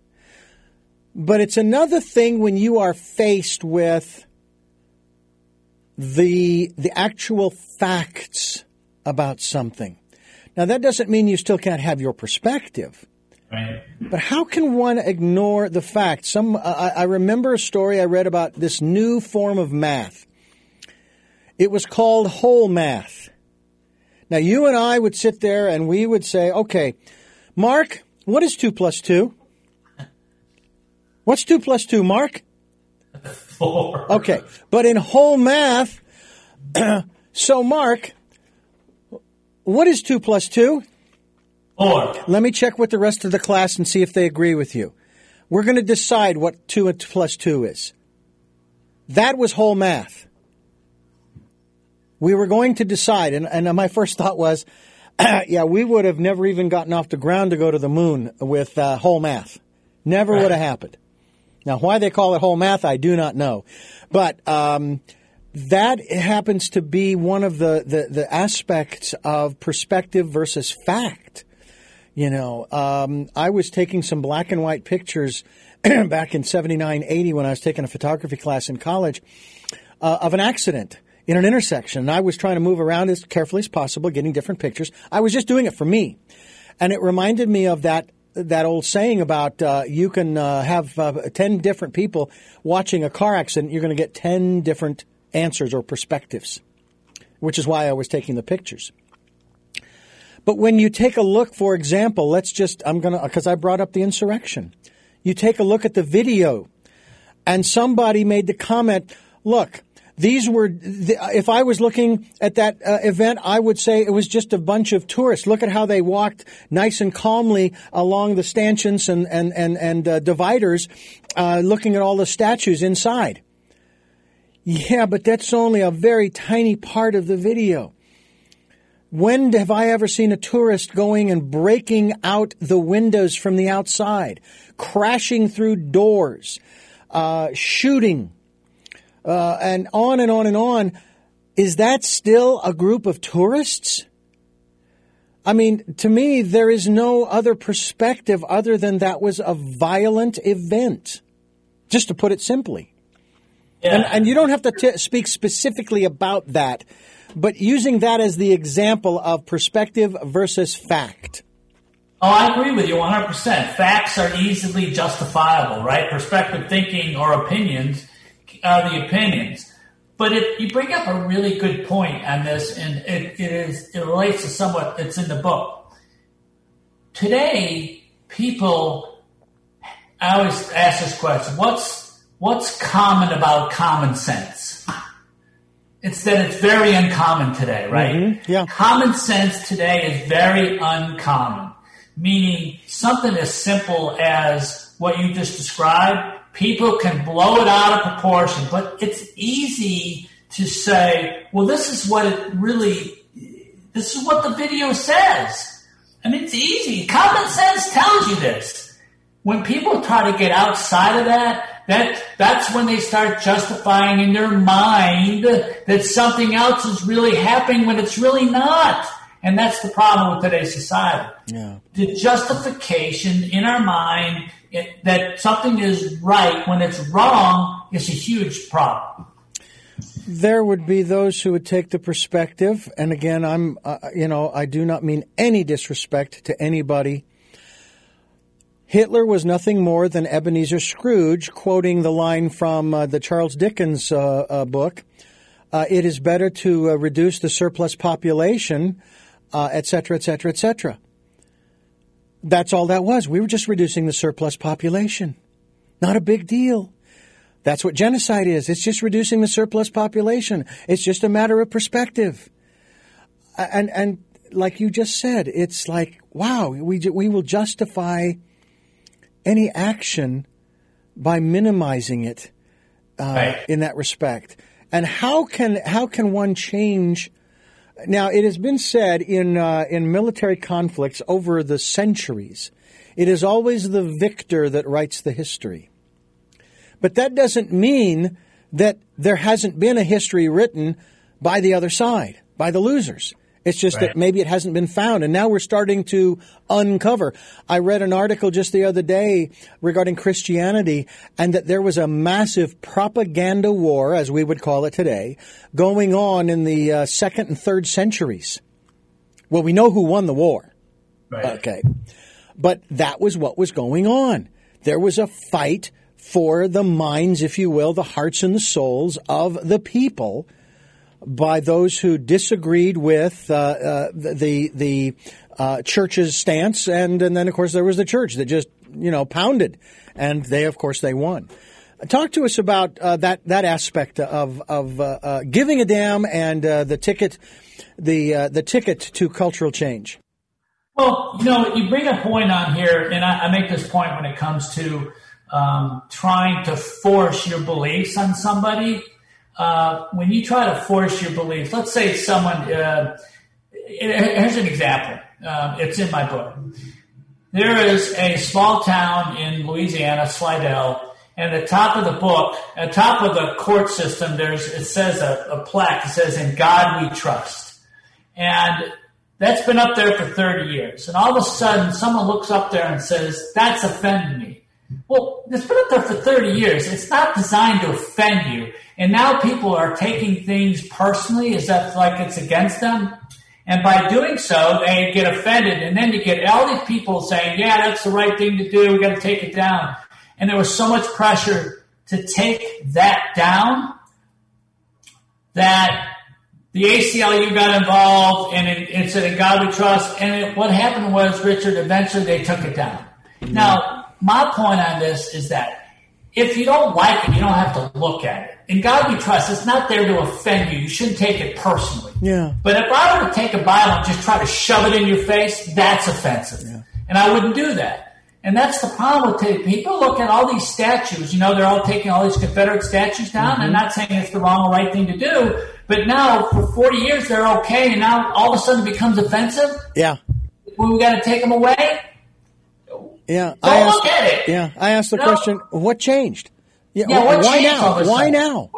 but it's another thing when you are faced with the, the actual facts about something. Now, that doesn't mean you still can't have your perspective. Right. But how can one ignore the fact? Some I, I remember a story I read about this new form of math. It was called whole math. Now you and I would sit there and we would say, "Okay, Mark, what is two plus two? What's two plus two, Mark?" Four. Okay, but in whole math, so Mark, what is two plus two? Four. Let me check with the rest of the class and see if they agree with you. We're going to decide what 2 plus 2 is. That was whole math. We were going to decide, and, and my first thought was, yeah, we would have never even gotten off the ground to go to the moon with uh, whole math. Never Right. would have happened. Now, why they call it whole math, I do not know. But um, that happens to be one of the, the, the aspects of perspective versus fact. You know, um, I was taking some black and white pictures back in 79, 80 when I was taking a photography class in college uh, of an accident in an intersection. And I was trying to move around as carefully as possible, getting different pictures. I was just doing it for me. And it reminded me of that that old saying about uh, you can uh, have uh, 10 different people watching a car accident, you're going to get 10 different answers or perspectives, which is why I was taking the pictures. But when you take a look, for example, let's just, I'm going to, because I brought up the insurrection. You take a look at the video, and somebody made the comment, look, these were, if I was looking at that uh, event, I would say it was just a bunch of tourists. Look at how they walked nice and calmly along the stanchions and, and, and, and uh, dividers, uh, looking at all the statues inside. Yeah, but that's only a very tiny part of the video. When have I ever seen a tourist going and breaking out the windows from the outside, crashing through doors, uh, shooting, uh, and on and on and on? Is that still a group of tourists? I mean, to me, there is no other perspective other than that was a violent event, just to put it simply. Yeah. And, and you don't have to t- speak specifically about that, but using that as the example of perspective versus fact. Oh, I agree with you 100%. Facts are easily justifiable, right? Perspective thinking or opinions are the opinions. But it, you bring up a really good point on this, and it, it is it relates to somewhat that's in the book. Today, people, I always ask this question: What's what's common about common sense? It's that it's very uncommon today, right? Mhm, yeah. Common sense today is very uncommon, meaning something as simple as what you just described. People can blow it out of proportion, but it's easy to say, well, this is what it really, this is what the video says. I mean, it's easy. Common sense tells you this. When people try to get outside of that, that that's when they start justifying in their mind that something else is really happening when it's really not. And that's the problem with today's society. Yeah. The justification in our mind it, that something is right when it's wrong is a huge problem. There would be those who would take the perspective, and again, I'm, uh, you know, I do not mean any disrespect to anybody. Hitler was nothing more than Ebenezer Scrooge, quoting the line from uh, the Charles Dickens uh, uh, book. Uh, it is better to uh, reduce the surplus population, uh, et cetera, That's all that was. We were just reducing the surplus population. Not a big deal. That's what genocide is. It's just reducing the surplus population. It's just a matter of perspective. And and like you just said, it's like wow, we we will justify any action by minimizing it uh, right. in that respect. And how can how can one change? Now, it has been said in uh, in military conflicts over the centuries, it is always the victor that writes the history. But that doesn't mean that there hasn't been a history written by the other side, by the losers. It's just right. that maybe it hasn't been found. And now we're starting to uncover. I read an article just the other day regarding Christianity and that there was a massive propaganda war, as we would call it today, going on in the uh, second and third centuries. Well, we know who won the war. Right. Okay. But that was what was going on. There was a fight for the minds, if you will, the hearts and the souls of the people by those who disagreed with uh, uh, the the uh, church's stance, and and then of course there was the church that just you know pounded, and they of course they won. Talk to us about uh, that that aspect of of uh, uh, giving a damn and the ticket, the the ticket to cultural change. Well, you know, you bring a point on here, and I, I make this point when it comes to um, trying to force your beliefs on somebody uh, when you try to force your beliefs, let's say someone, uh, here's an example. Uh, it's in my book. There is a small town in Louisiana, Slidell, and at the top of the book, at top of the court system, there's it says a, a plaque. that says, "In God We Trust," and that's been up there for 30 years. And all of a sudden, someone looks up there and says, "That's offended me." Well, it's been up there for 30 years. It's not designed to offend you. And now people are taking things personally as if like it's against them. And by doing so, they get offended. And then you get all these people saying, yeah, that's the right thing to do. We got to take it down. And there was so much pressure to take that down that the ACLU got involved and it, it said, in God we trust. And it, what happened was, Richard, eventually they took it down. Now, my point on this is that if you don't like it, you don't have to look at it. In God we trust, it's not there to offend you. You shouldn't take it personally. Yeah. But if I were to take a Bible and just try to shove it in your face, that's offensive. Yeah. And I wouldn't do that. And that's the problem with taking people look at all these statues. You know, they're all taking all these Confederate statues down. Mm-hmm. I'm not saying it's the wrong or right thing to do, but now for 40 years they're okay, and now all of a sudden it becomes offensive. Yeah. Well, we got to take them away. Yeah, Don't I asked, look at it. Yeah, I asked the no. question: What changed? Yeah, yeah what why now? Why now?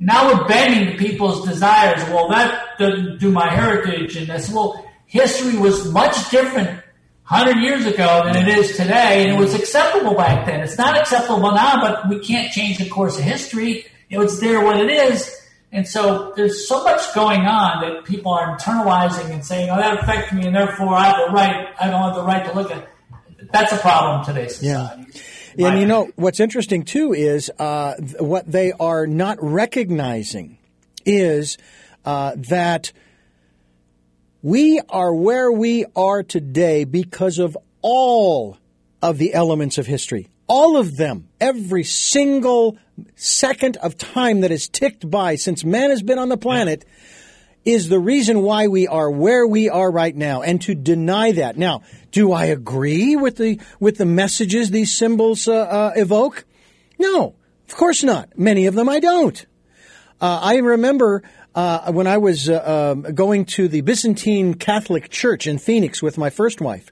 Now we're bending people's desires. Well, that doesn't do my heritage, and this. Well, history was much different hundred years ago than it is today, and it was acceptable back then. It's not acceptable now, but we can't change the course of history. It was there what it is. And so there's so much going on that people are internalizing and saying, "Oh, that affects me, and therefore I have the right. I don't have the right to look at." That's a problem today society. Yeah. And you know what's interesting too is uh, what they are not recognizing is uh, that we are where we are today because of all of the elements of history. All of them, every single second of time that has ticked by since man has been on the planet. Yeah is the reason why we are where we are right now and to deny that. Now, do I agree with the with the messages these symbols uh, uh, evoke? No, of course not. Many of them I don't. Uh, I remember uh, when I was uh, um, going to the Byzantine Catholic Church in Phoenix with my first wife.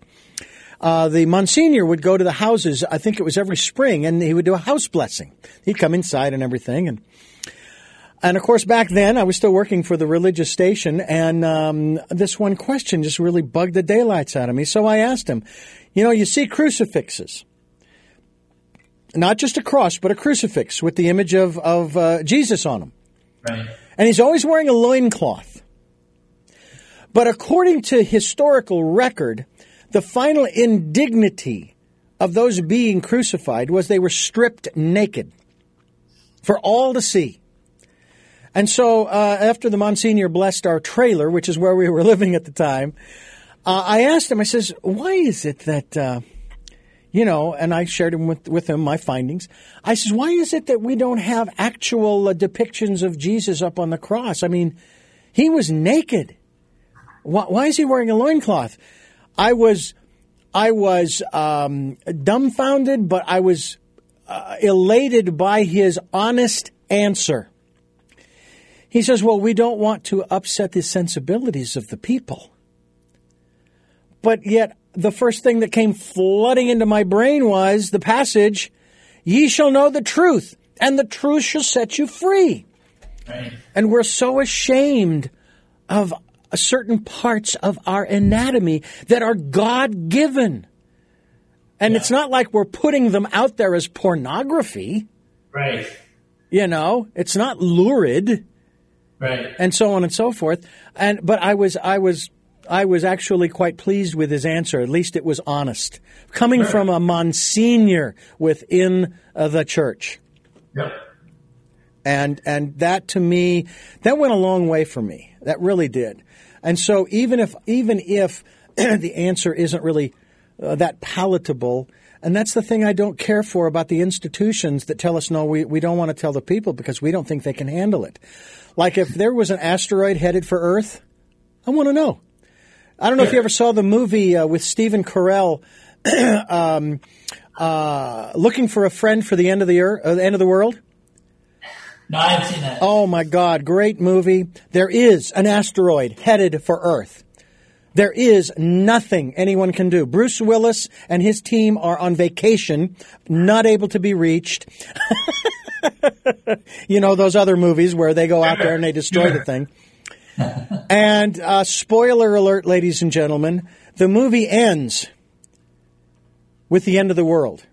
Uh, the Monsignor would go to the houses. I think it was every spring, and he would do a house blessing. He'd come inside and everything, and and of course, back then I was still working for the religious station, and um, this one question just really bugged the daylights out of me. So I asked him, "You know, you see crucifixes, not just a cross, but a crucifix with the image of of uh, Jesus on them, right. and he's always wearing a loincloth. But according to historical record, the final indignity of those being crucified was they were stripped naked for all to see." And so uh, after the Monsignor blessed our trailer, which is where we were living at the time, uh, I asked him, I says, why is it that, uh, you know, and I shared him with, with him my findings. I says, why is it that we don't have actual uh, depictions of Jesus up on the cross? I mean, he was naked. Why, why is he wearing a loincloth? I was, I was um, dumbfounded, but I was uh, elated by his honest answer. He says, Well, we don't want to upset the sensibilities of the people. But yet, the first thing that came flooding into my brain was the passage, Ye shall know the truth, and the truth shall set you free. Right. And we're so ashamed of certain parts of our anatomy that are God given. And yeah. it's not like we're putting them out there as pornography. Right. You know, it's not lurid. Right. And so on and so forth. And but I was I was I was actually quite pleased with his answer. At least it was honest, coming right. from a monsignor within uh, the church. Yep. And and that to me, that went a long way for me. That really did. And so even if even if the answer isn't really uh, that palatable, and that's the thing I don't care for about the institutions that tell us no, we, we don't want to tell the people because we don't think they can handle it. Like if there was an asteroid headed for Earth, I want to know. I don't know if you ever saw the movie uh, with Stephen Carell, um, uh, looking for a friend for the end of the earth, uh, the end of the world. No, I haven't seen that. Oh my God, great movie. There is an asteroid headed for Earth. There is nothing anyone can do. Bruce Willis and his team are on vacation, not able to be reached. you know, those other movies where they go out there and they destroy the thing. and uh, spoiler alert, ladies and gentlemen, the movie ends with the end of the world.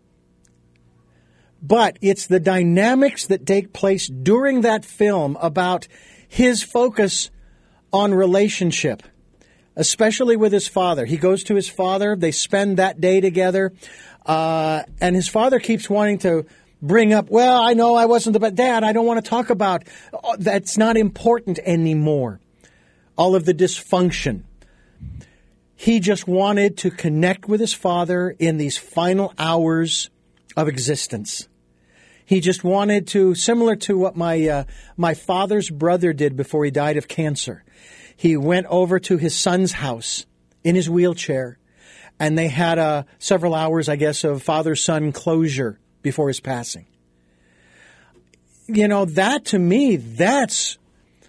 But it's the dynamics that take place during that film about his focus on relationship, especially with his father. He goes to his father, they spend that day together, uh, and his father keeps wanting to bring up, well, I know I wasn't the best dad. I don't want to talk about uh, that's not important anymore. All of the dysfunction. He just wanted to connect with his father in these final hours of existence. He just wanted to, similar to what my uh, my father's brother did before he died of cancer. He went over to his son's house in his wheelchair, and they had uh, several hours, I guess, of father son closure before his passing. You know, that to me, that's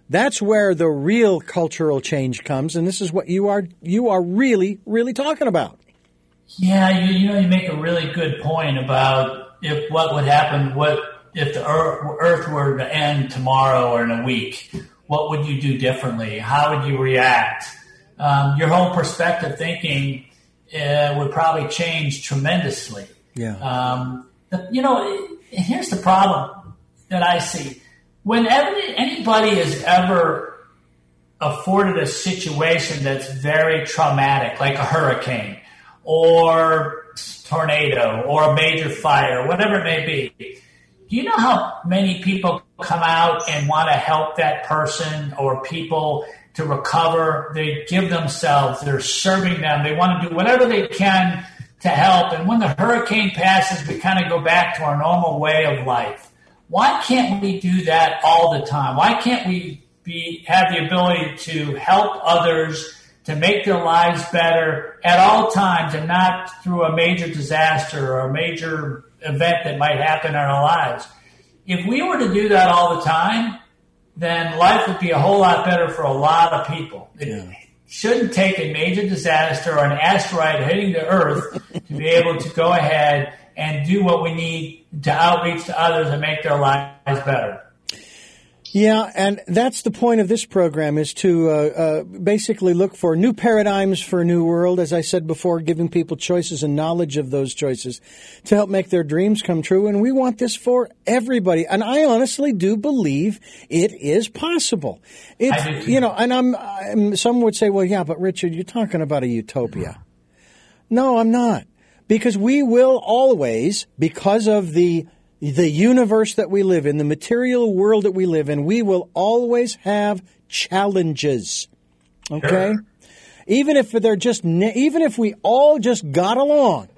that's where the real cultural change comes, and this is what you are you are really really talking about. Yeah, you, you know, you make a really good point about if what would happen, what if the Earth were to end tomorrow or in a week? What would you do differently? How would you react? Um, your whole perspective thinking uh, would probably change tremendously. Yeah. Um, you know, here's the problem that I see. Whenever anybody is ever afforded a situation that's very traumatic, like a hurricane or tornado or a major fire, whatever it may be. Do you know how many people come out and want to help that person or people to recover? They give themselves, they're serving them, they want to do whatever they can to help. And when the hurricane passes, we kind of go back to our normal way of life. Why can't we do that all the time? Why can't we be have the ability to help others to make their lives better at all times and not through a major disaster or a major event that might happen in our lives. If we were to do that all the time, then life would be a whole lot better for a lot of people. It yeah. shouldn't take a major disaster or an asteroid hitting the earth to be able to go ahead and do what we need to outreach to others and make their lives better. Yeah, and that's the point of this program is to uh, uh, basically look for new paradigms for a new world. As I said before, giving people choices and knowledge of those choices to help make their dreams come true. And we want this for everybody. And I honestly do believe it is possible. It's you know, and I'm, I'm some would say, well, yeah, but Richard, you're talking about a utopia. No, I'm not because we will always, because of the the universe that we live in, the material world that we live in, we will always have challenges. Okay? Sure. Even if they're just, even if we all just got along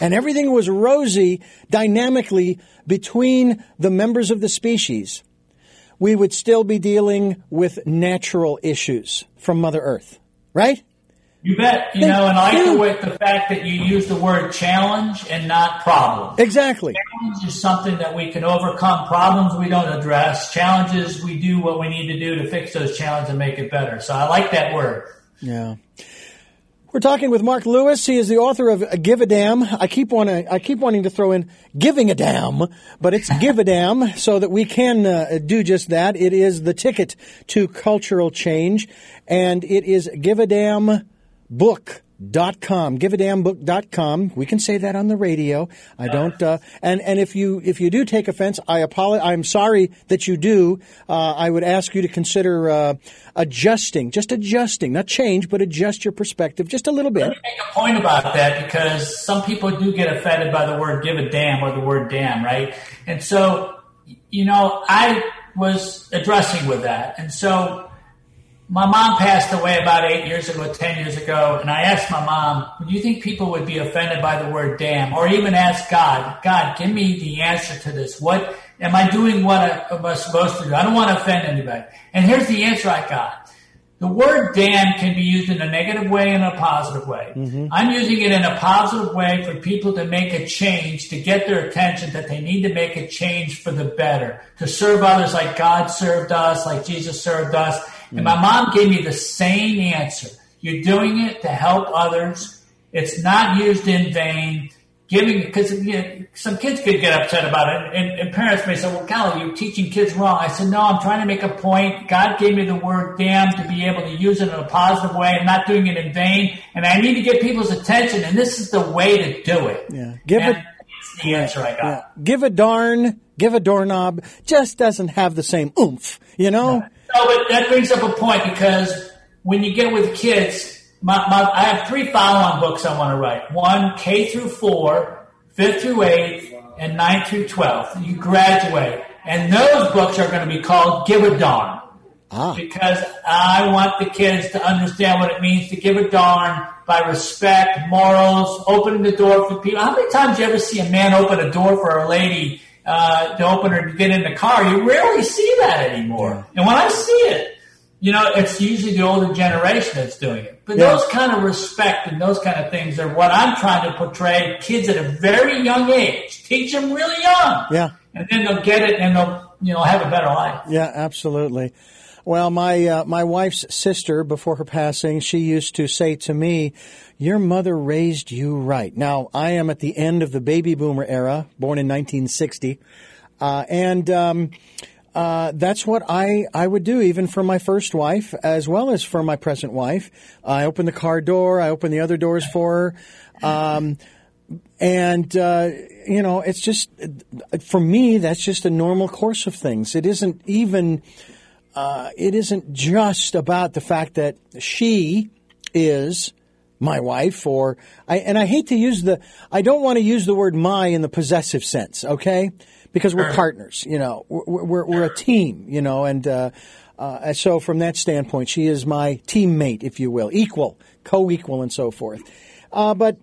and everything was rosy dynamically between the members of the species, we would still be dealing with natural issues from Mother Earth, right? You bet. You know, and I like the, way, the fact that you use the word challenge and not problem. Exactly. Challenge is something that we can overcome. Problems we don't address. Challenges we do what we need to do to fix those challenges and make it better. So I like that word. Yeah. We're talking with Mark Lewis. He is the author of Give a Damn. I keep wanting, I keep wanting to throw in giving a damn, but it's Give a Damn so that we can uh, do just that. It is the ticket to cultural change and it is give a damn book dot com. Give a damn book dot com. We can say that on the radio. I don't uh, and and if you if you do take offense i apologize i'm sorry that you do. Uh, i would ask you to consider uh, adjusting just adjusting not change but adjust your perspective just a little bit. Let me make a point about that because some people do get offended by the word give a damn or the word damn right? And so you know i was addressing with that. And so my mom passed away about eight years ago, ten years ago, and I asked my mom, "Do you think people would be offended by the word damn?" Or even ask God, "God, give me the answer to this. What am I doing? What I, am I supposed to do? I don't want to offend anybody." And here's the answer I got: the word damn can be used in a negative way and a positive way. Mm-hmm. I'm using it in a positive way for people to make a change, to get their attention that they need to make a change for the better, to serve others like God served us, like Jesus served us and my mom gave me the same answer. You're doing it to help others. It's not used in vain. Giving, because you know, some kids could get upset about it, and, and parents may say, well, golly, you're teaching kids wrong. I said, no, I'm trying to make a point. God gave me the word damn to be able to use it in a positive way. I'm not doing it in vain, and I need to get people's attention, and this is the way to do it. Yeah. Give and it. the answer I got. Yeah. Give a darn, give a doorknob, just doesn't have the same oomph, you know? No. No, but that brings up a point because when you get with kids, my, my, I have three follow-on books I want to write. One K through four, fifth through eighth, and ninth through twelfth. You graduate, and those books are going to be called "Give a Darn." Ah. Because I want the kids to understand what it means to give a darn by respect, morals, opening the door for people. How many times do you ever see a man open a door for a lady uh, to open to get in the car. You rarely see that anymore. And when I see it, you know, it's usually the older generation that's doing it. But those kind of respect and those kind of things are what I'm trying to portray kids at a very young age. Teach them really young. Yeah. And then they'll get it and they'll, you know, have a better life. Yeah, absolutely. Well, my uh, my wife's sister, before her passing, she used to say to me, "Your mother raised you right." Now, I am at the end of the baby boomer era, born in 1960, uh, and um, uh, that's what I I would do, even for my first wife, as well as for my present wife. I open the car door, I open the other doors for her. Um, and uh, you know, it's just for me. That's just a normal course of things. It isn't even uh, it isn't just about the fact that she is my wife or I, and I hate to use the I don't want to use the word my in the possessive sense, okay? Because we're partners, you know, we're we're, we're a team, you know, and uh, uh, so from that standpoint, she is my teammate, if you will, equal, co-equal, and so forth. Uh, but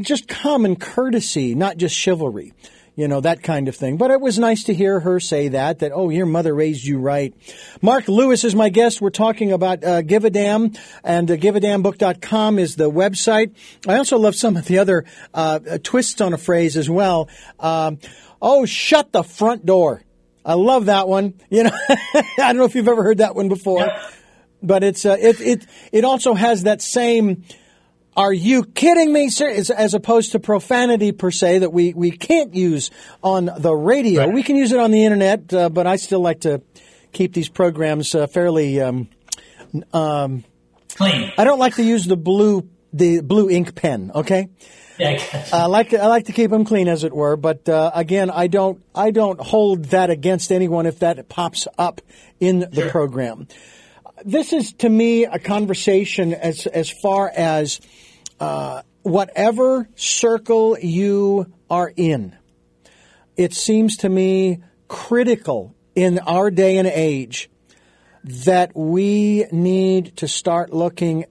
just common courtesy, not just chivalry you know, that kind of thing. But it was nice to hear her say that, that, oh, your mother raised you right. Mark Lewis is my guest. We're talking about uh, Give a Damn, and uh, giveadamnbook.com is the website. I also love some of the other uh, twists on a phrase as well. Um, oh, shut the front door. I love that one. You know, I don't know if you've ever heard that one before, but it's uh, it it it also has that same are you kidding me, sir? As, opposed to profanity per se that we, we can't use on the radio. Right. We can use it on the internet, uh, but I still like to keep these programs uh, fairly um, um, clean. I don't like to use the blue the blue ink pen. Okay. Yeah, I like to, I like to keep them clean, as it were. But uh, again, I don't I don't hold that against anyone if that pops up in the sure. program this is to me a conversation as as far as uh, whatever circle you are in. It seems to me critical in our day and age that we need to start looking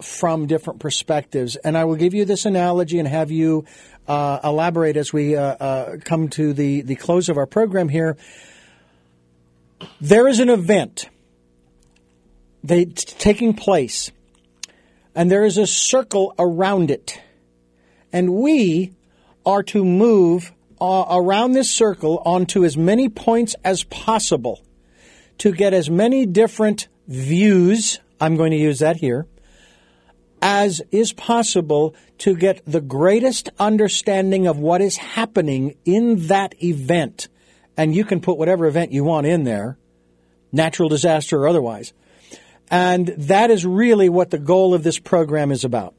from different perspectives. And I will give you this analogy and have you uh, elaborate as we uh, uh, come to the, the close of our program here. There is an event they, taking place, and there is a circle around it. And we are to move uh, around this circle onto as many points as possible to get as many different views, I'm going to use that here, as is possible to get the greatest understanding of what is happening in that event. And you can put whatever event you want in there, natural disaster or otherwise. And that is really what the goal of this program is about.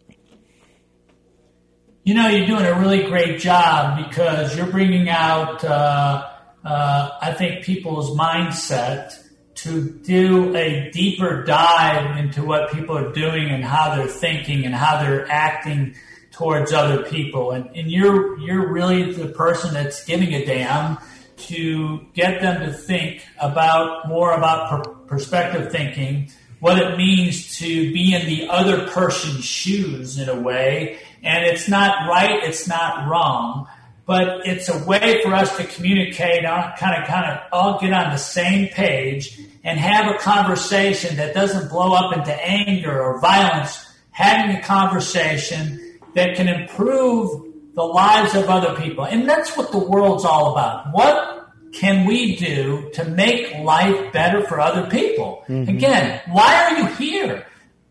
You know, you're doing a really great job because you're bringing out, uh, uh, I think, people's mindset to do a deeper dive into what people are doing and how they're thinking and how they're acting towards other people. And, and you're, you're really the person that's giving a damn to get them to think about more about per- perspective thinking, what it means to be in the other person's shoes in a way. And it's not right, it's not wrong but it's a way for us to communicate kind of kind of all get on the same page and have a conversation that doesn't blow up into anger or violence. Having a conversation that can improve the lives of other people. And that's what the world's all about. What can we do to make life better for other people mm-hmm. again why are you here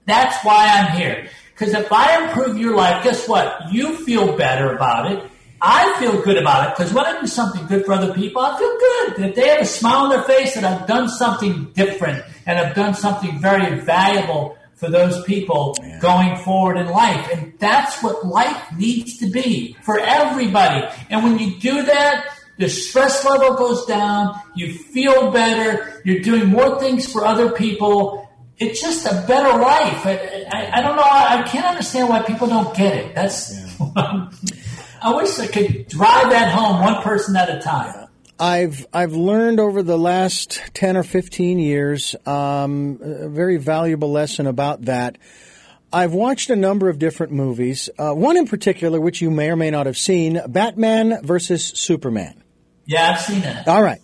that's why i'm here because if i improve your life guess what you feel better about it I feel good about it because when I do something good for other people, I feel good. If they have a smile on their face that I've done something different and I've done something very valuable for those people yeah. going forward in life. And that's what life needs to be for everybody. And when you do that, the stress level goes down, you feel better, you're doing more things for other people. It's just a better life. I, I, I don't know. I, I, can't understand why people don't get it. That's. Yeah. I wish I could drive that home one person at a time. I've I've learned over the last ten or fifteen years um, a very valuable lesson about that. I've watched a number of different movies. Uh, one in particular, which you may or may not have seen, Batman versus Superman. Yeah, I've seen it. All right,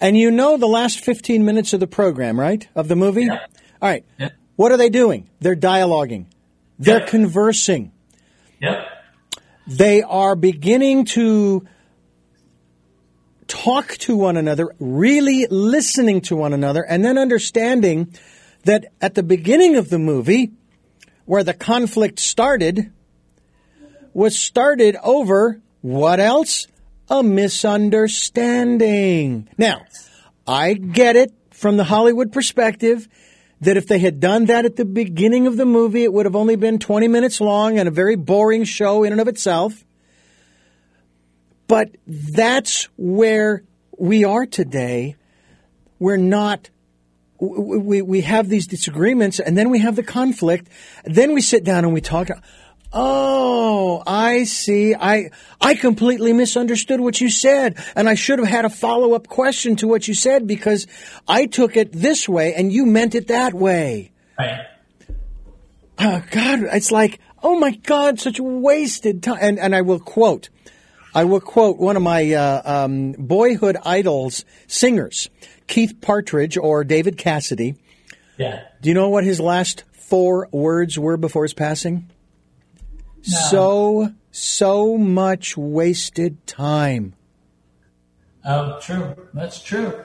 and you know the last fifteen minutes of the program, right? Of the movie. Yep. All right. Yep. What are they doing? They're dialoguing. They're yep. conversing. Yep they are beginning to talk to one another, really listening to one another, and then understanding that at the beginning of the movie, where the conflict started, was started over what else? A misunderstanding. Now, I get it from the Hollywood perspective that if they had done that at the beginning of the movie, it would have only been 20 minutes long and a very boring show in and of itself. But that's where we are today. We're not, we, we have these disagreements and then we have the conflict. Then we sit down and we talk. Oh, I see. I I completely misunderstood what you said, and I should have had a follow-up question to what you said because I took it this way and you meant it that way. Right. Oh God, it's like, oh my God, such wasted time. And and I will quote, I will quote one of my uh, um, boyhood idols, singers, Keith Partridge or David Cassidy. Yeah. Do you know what his last four words were before his passing? So, so much wasted time. Oh, true. That's true.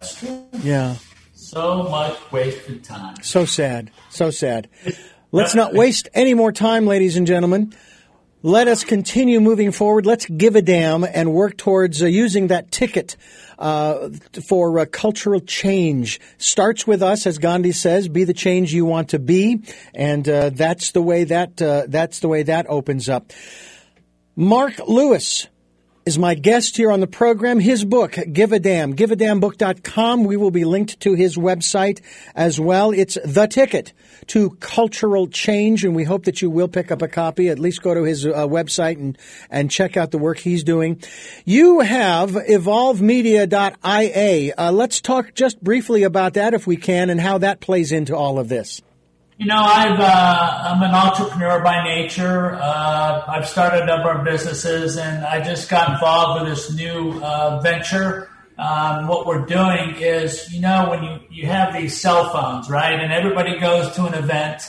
That's true. Yeah. So much wasted time. So sad. So sad. Let's not waste any more time, ladies and gentlemen. Let us continue moving forward. Let's give a damn and work towards uh, using that ticket uh, for uh, cultural change. Starts with us, as Gandhi says, be the change you want to be, and uh, that's the way that uh, that's the way that opens up. Mark Lewis is my guest here on the program. His book, Give a Damn, giveadamnbook.com. We will be linked to his website as well. It's The Ticket to Cultural Change, and we hope that you will pick up a copy. At least go to his uh, website and, and check out the work he's doing. You have evolvemedia.ia. Uh, let's talk just briefly about that if we can and how that plays into all of this. You know, I've uh, I'm an entrepreneur by nature. Uh, I've started a number of businesses, and I just got involved with this new uh, venture. Um, what we're doing is, you know, when you you have these cell phones, right, and everybody goes to an event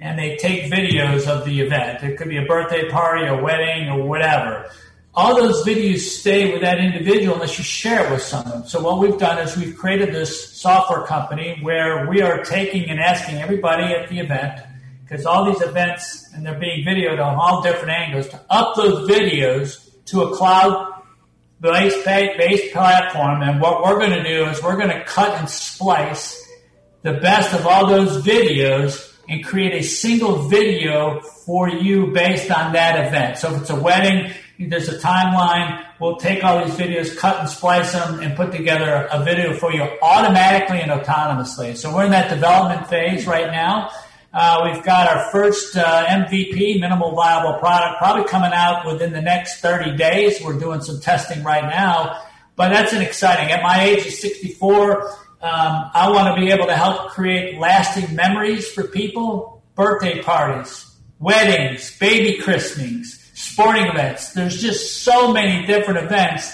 and they take videos of the event. It could be a birthday party, a wedding, or whatever all those videos stay with that individual unless you share it with someone. So what we've done is we've created this software company where we are taking and asking everybody at the event, because all these events and they're being videoed on all different angles, to upload videos to a cloud based platform. And what we're going to do is we're going to cut and splice the best of all those videos and create a single video for you based on that event. So if it's a wedding, there's a timeline. We'll take all these videos, cut and splice them, and put together a video for you automatically and autonomously. So we're in that development phase right now. Uh, we've got our first uh, MVP, minimal viable product, probably coming out within the next 30 days. We're doing some testing right now, but that's an exciting. At my age of 64, um, I want to be able to help create lasting memories for people, birthday parties, weddings, baby christenings, sporting events. There's just so many different events.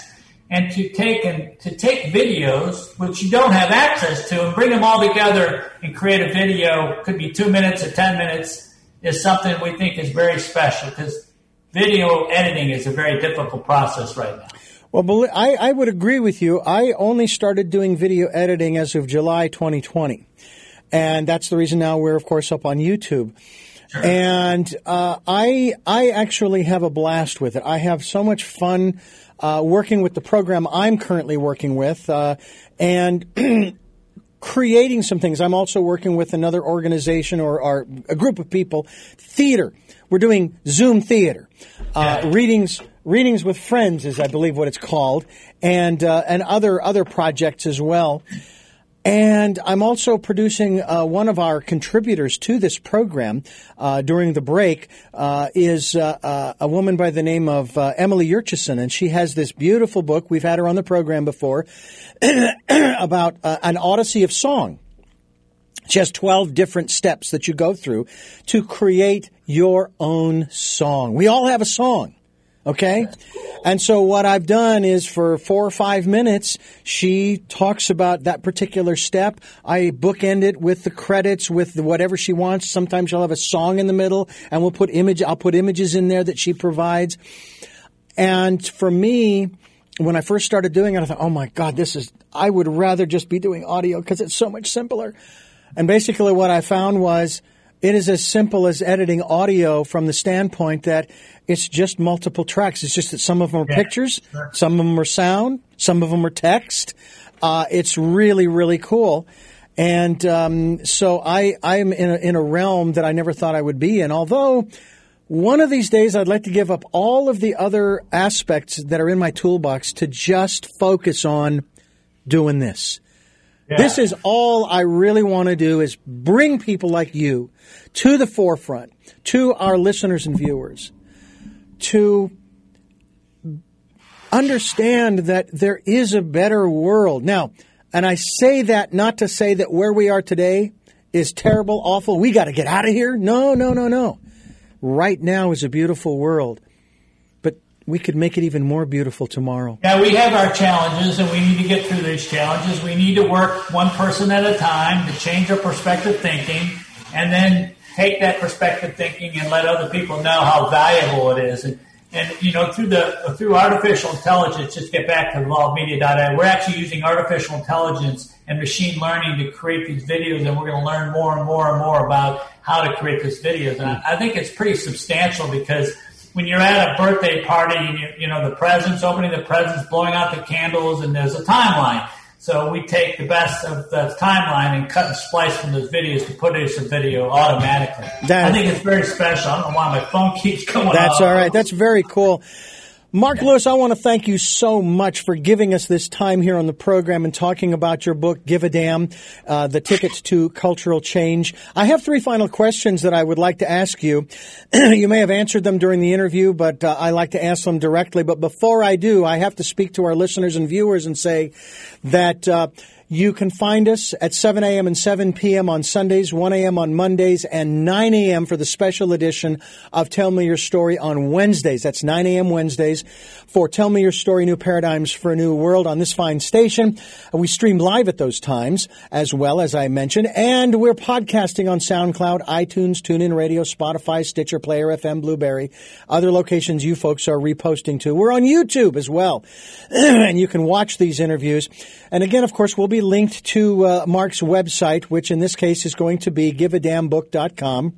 And to take and to take videos, which you don't have access to, and bring them all together and create a video, could be two minutes or ten minutes, is something we think is very special because video editing is a very difficult process right now. Well, I, I would agree with you. I only started doing video editing as of July 2020. And that's the reason now we're, of course, up on YouTube. And uh, I I actually have a blast with it. I have so much fun uh, working with the program I'm currently working with, uh, and creating some things. I'm also working with another organization or, or a group of people, theater. We're doing Zoom theater, uh, yeah. readings readings with friends is I believe what it's called, and uh, and other other projects as well. And I'm also producing uh, one of our contributors to this program uh, during the break uh, is uh, uh, a woman by the name of uh, Emily Yurchison, and she has this beautiful book. We've had her on the program before about an Odyssey of Song. She has 12 different steps that you go through to create your own song. We all have a song. Okay? And so what I've done is for four or five minutes, she talks about that particular step. I bookend it with the credits, with whatever she wants. Sometimes she'll have a song in the middle and we'll put image, I'll put images in there that she provides. And for me, when I first started doing it, I thought, oh my God, this is, I would rather just be doing audio because it's so much simpler. And basically what I found was, it is as simple as editing audio from the standpoint that it's just multiple tracks. It's just that some of them are yeah, pictures, sure. some of them are sound, some of them are text. Uh, it's really, really cool. And um, so I, I'm in a, in a realm that I never thought I would be in. Although one of these days I'd like to give up all of the other aspects that are in my toolbox to just focus on doing this. This is all I really want to do is bring people like you to the forefront, to our listeners and viewers, to understand that there is a better world. Now, and I say that not to say that where we are today is terrible, awful. We got to get out of here. No, no, no, no. Right now is a beautiful world we could make it even more beautiful tomorrow. Yeah, we have our challenges and we need to get through these challenges. We need to work one person at a time to change our perspective thinking and then take that perspective thinking and let other people know how valuable it is. And, and you know, through the through artificial intelligence, just get back to lawofmedia.net, we're actually using artificial intelligence and machine learning to create these videos and we're going to learn more and more and more about how to create these videos. And I, I think it's pretty substantial because – when you're at a birthday party and you, you know the presents, opening the presents, blowing out the candles, and there's a timeline. So we take the best of the timeline and cut and splice from those videos to put into a video automatically. That, I think it's very special. I don't know why my phone keeps going. That's off. all right. That's very cool. Mark Lewis, I want to thank you so much for giving us this time here on the program and talking about your book, Give a Damn, uh, The Tickets to Cultural Change. I have three final questions that I would like to ask you. you may have answered them during the interview, but uh, I like to ask them directly. But before I do, I have to speak to our listeners and viewers and say that uh, You can find us at 7 a.m. and 7 p.m. on Sundays, 1 a.m. on Mondays, and 9 a.m. for the special edition of Tell Me Your Story on Wednesdays. That's 9 a.m. Wednesdays for Tell Me Your Story New Paradigms for a New World on this fine station. We stream live at those times as well, as I mentioned, and we're podcasting on SoundCloud, iTunes, TuneIn Radio, Spotify, Stitcher, Player FM, Blubrry, other locations you folks are reposting to. We're on YouTube as well, and you can watch these interviews. And again, of course, we'll be linked to uh, Mark's website, which in this case is going to be giveadamnbook.com.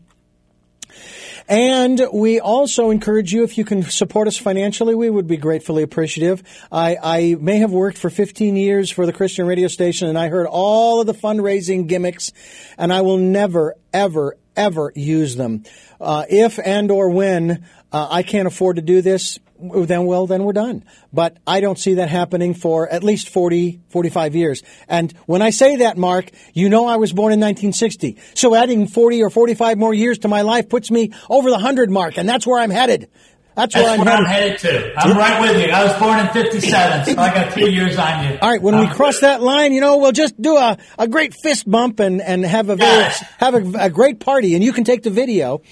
And we also encourage you, if you can support us financially, we would be gratefully appreciative. I, I, may have worked for 15 years for the Christian radio station and I heard all of the fundraising gimmicks and I will never, ever, ever use them. Uh, if and or when uh, I can't afford to do this, then well, then we're done. But I don't see that happening for at least 40, 45 years. And when I say that, Mark, you know I was born in 1960. So adding 40 or 45 more years to my life puts me over the 100 mark, and that's where I'm headed. That's where, I'm, where headed. I'm headed to. I'm right with you. I was born in 57, so I got two years on you. All right, when we cross that line, you know, we'll just do a, a great fist bump and, and have a very, Yeah. have a, a great party, and you can take the video.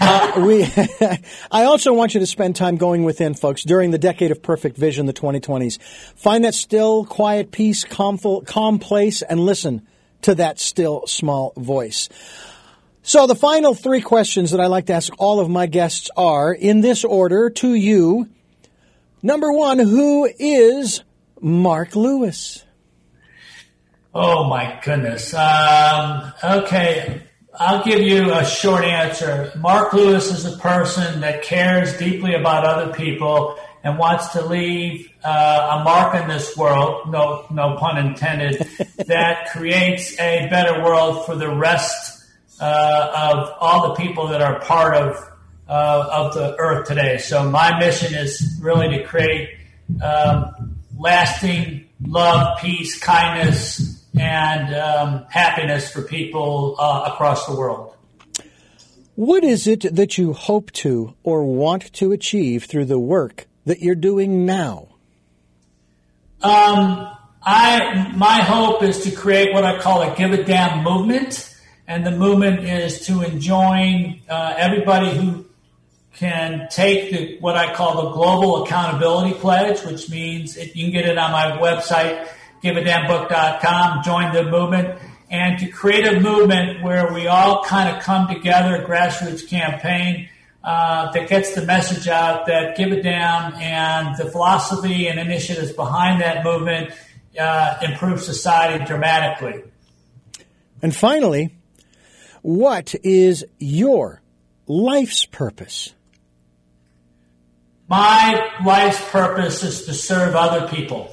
Uh, we, I also want you to spend time going within, folks, during the decade of perfect vision, the 2020s. Find that still, quiet, peace, calm, calm place, and listen to that still, small voice. So the final three questions that I like to ask all of my guests are, in this order, to you. Number one, who is Mark Lewis? Oh my goodness. Um, okay, I'll give you a short answer. Mark Lewis is a person that cares deeply about other people and wants to leave uh, a mark in this world. No, no pun intended. that creates a better world for the rest of all the people that are part of uh, of the earth today. So my mission is really to create um, lasting love, peace, kindness, and um, happiness for people uh, across the world. What is it that you hope to or want to achieve through the work that you're doing now? Um, I my hope is to create what I call a give a damn movement, and the movement is to enjoin uh, everybody who can take the what I call the global accountability pledge, which means it, you can get it on my website, giveadamnbook.com, join the movement, and to create a movement where we all kind of come together, grassroots campaign uh, that gets the message out that Give a Damn and the philosophy and initiatives behind that movement uh, improve society dramatically. And finally, what is your life's purpose? My life's purpose is to serve other people.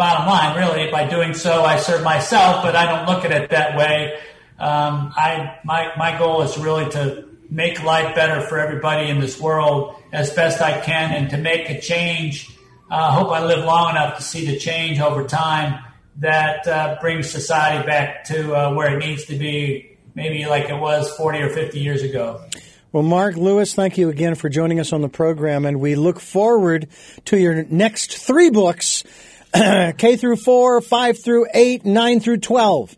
Bottom line, really, by doing so, I serve myself, but I don't look at it that way. Um, I my my goal is really to make life better for everybody in this world as best I can, and to make a change. I uh, hope I live long enough to see the change over time that uh, brings society back to uh, where it needs to be, maybe like it was 40 or 50 years ago. Well, Mark Lewis, thank you again for joining us on the program, and we look forward to your next three books K through 4, 5 through 8, 9 through 12.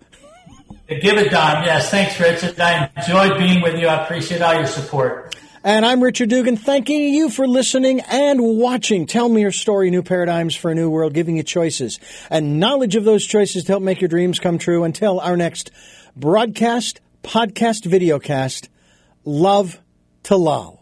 Give it, Don. Yes, thanks, Richard. I enjoyed being with you. I appreciate all your support. And I'm Richard Dugan, thanking you for listening and watching. Tell me your story, New Paradigms for a New World, giving you choices and knowledge of those choices to help make your dreams come true. Until our next broadcast, podcast, videocast, love to lol.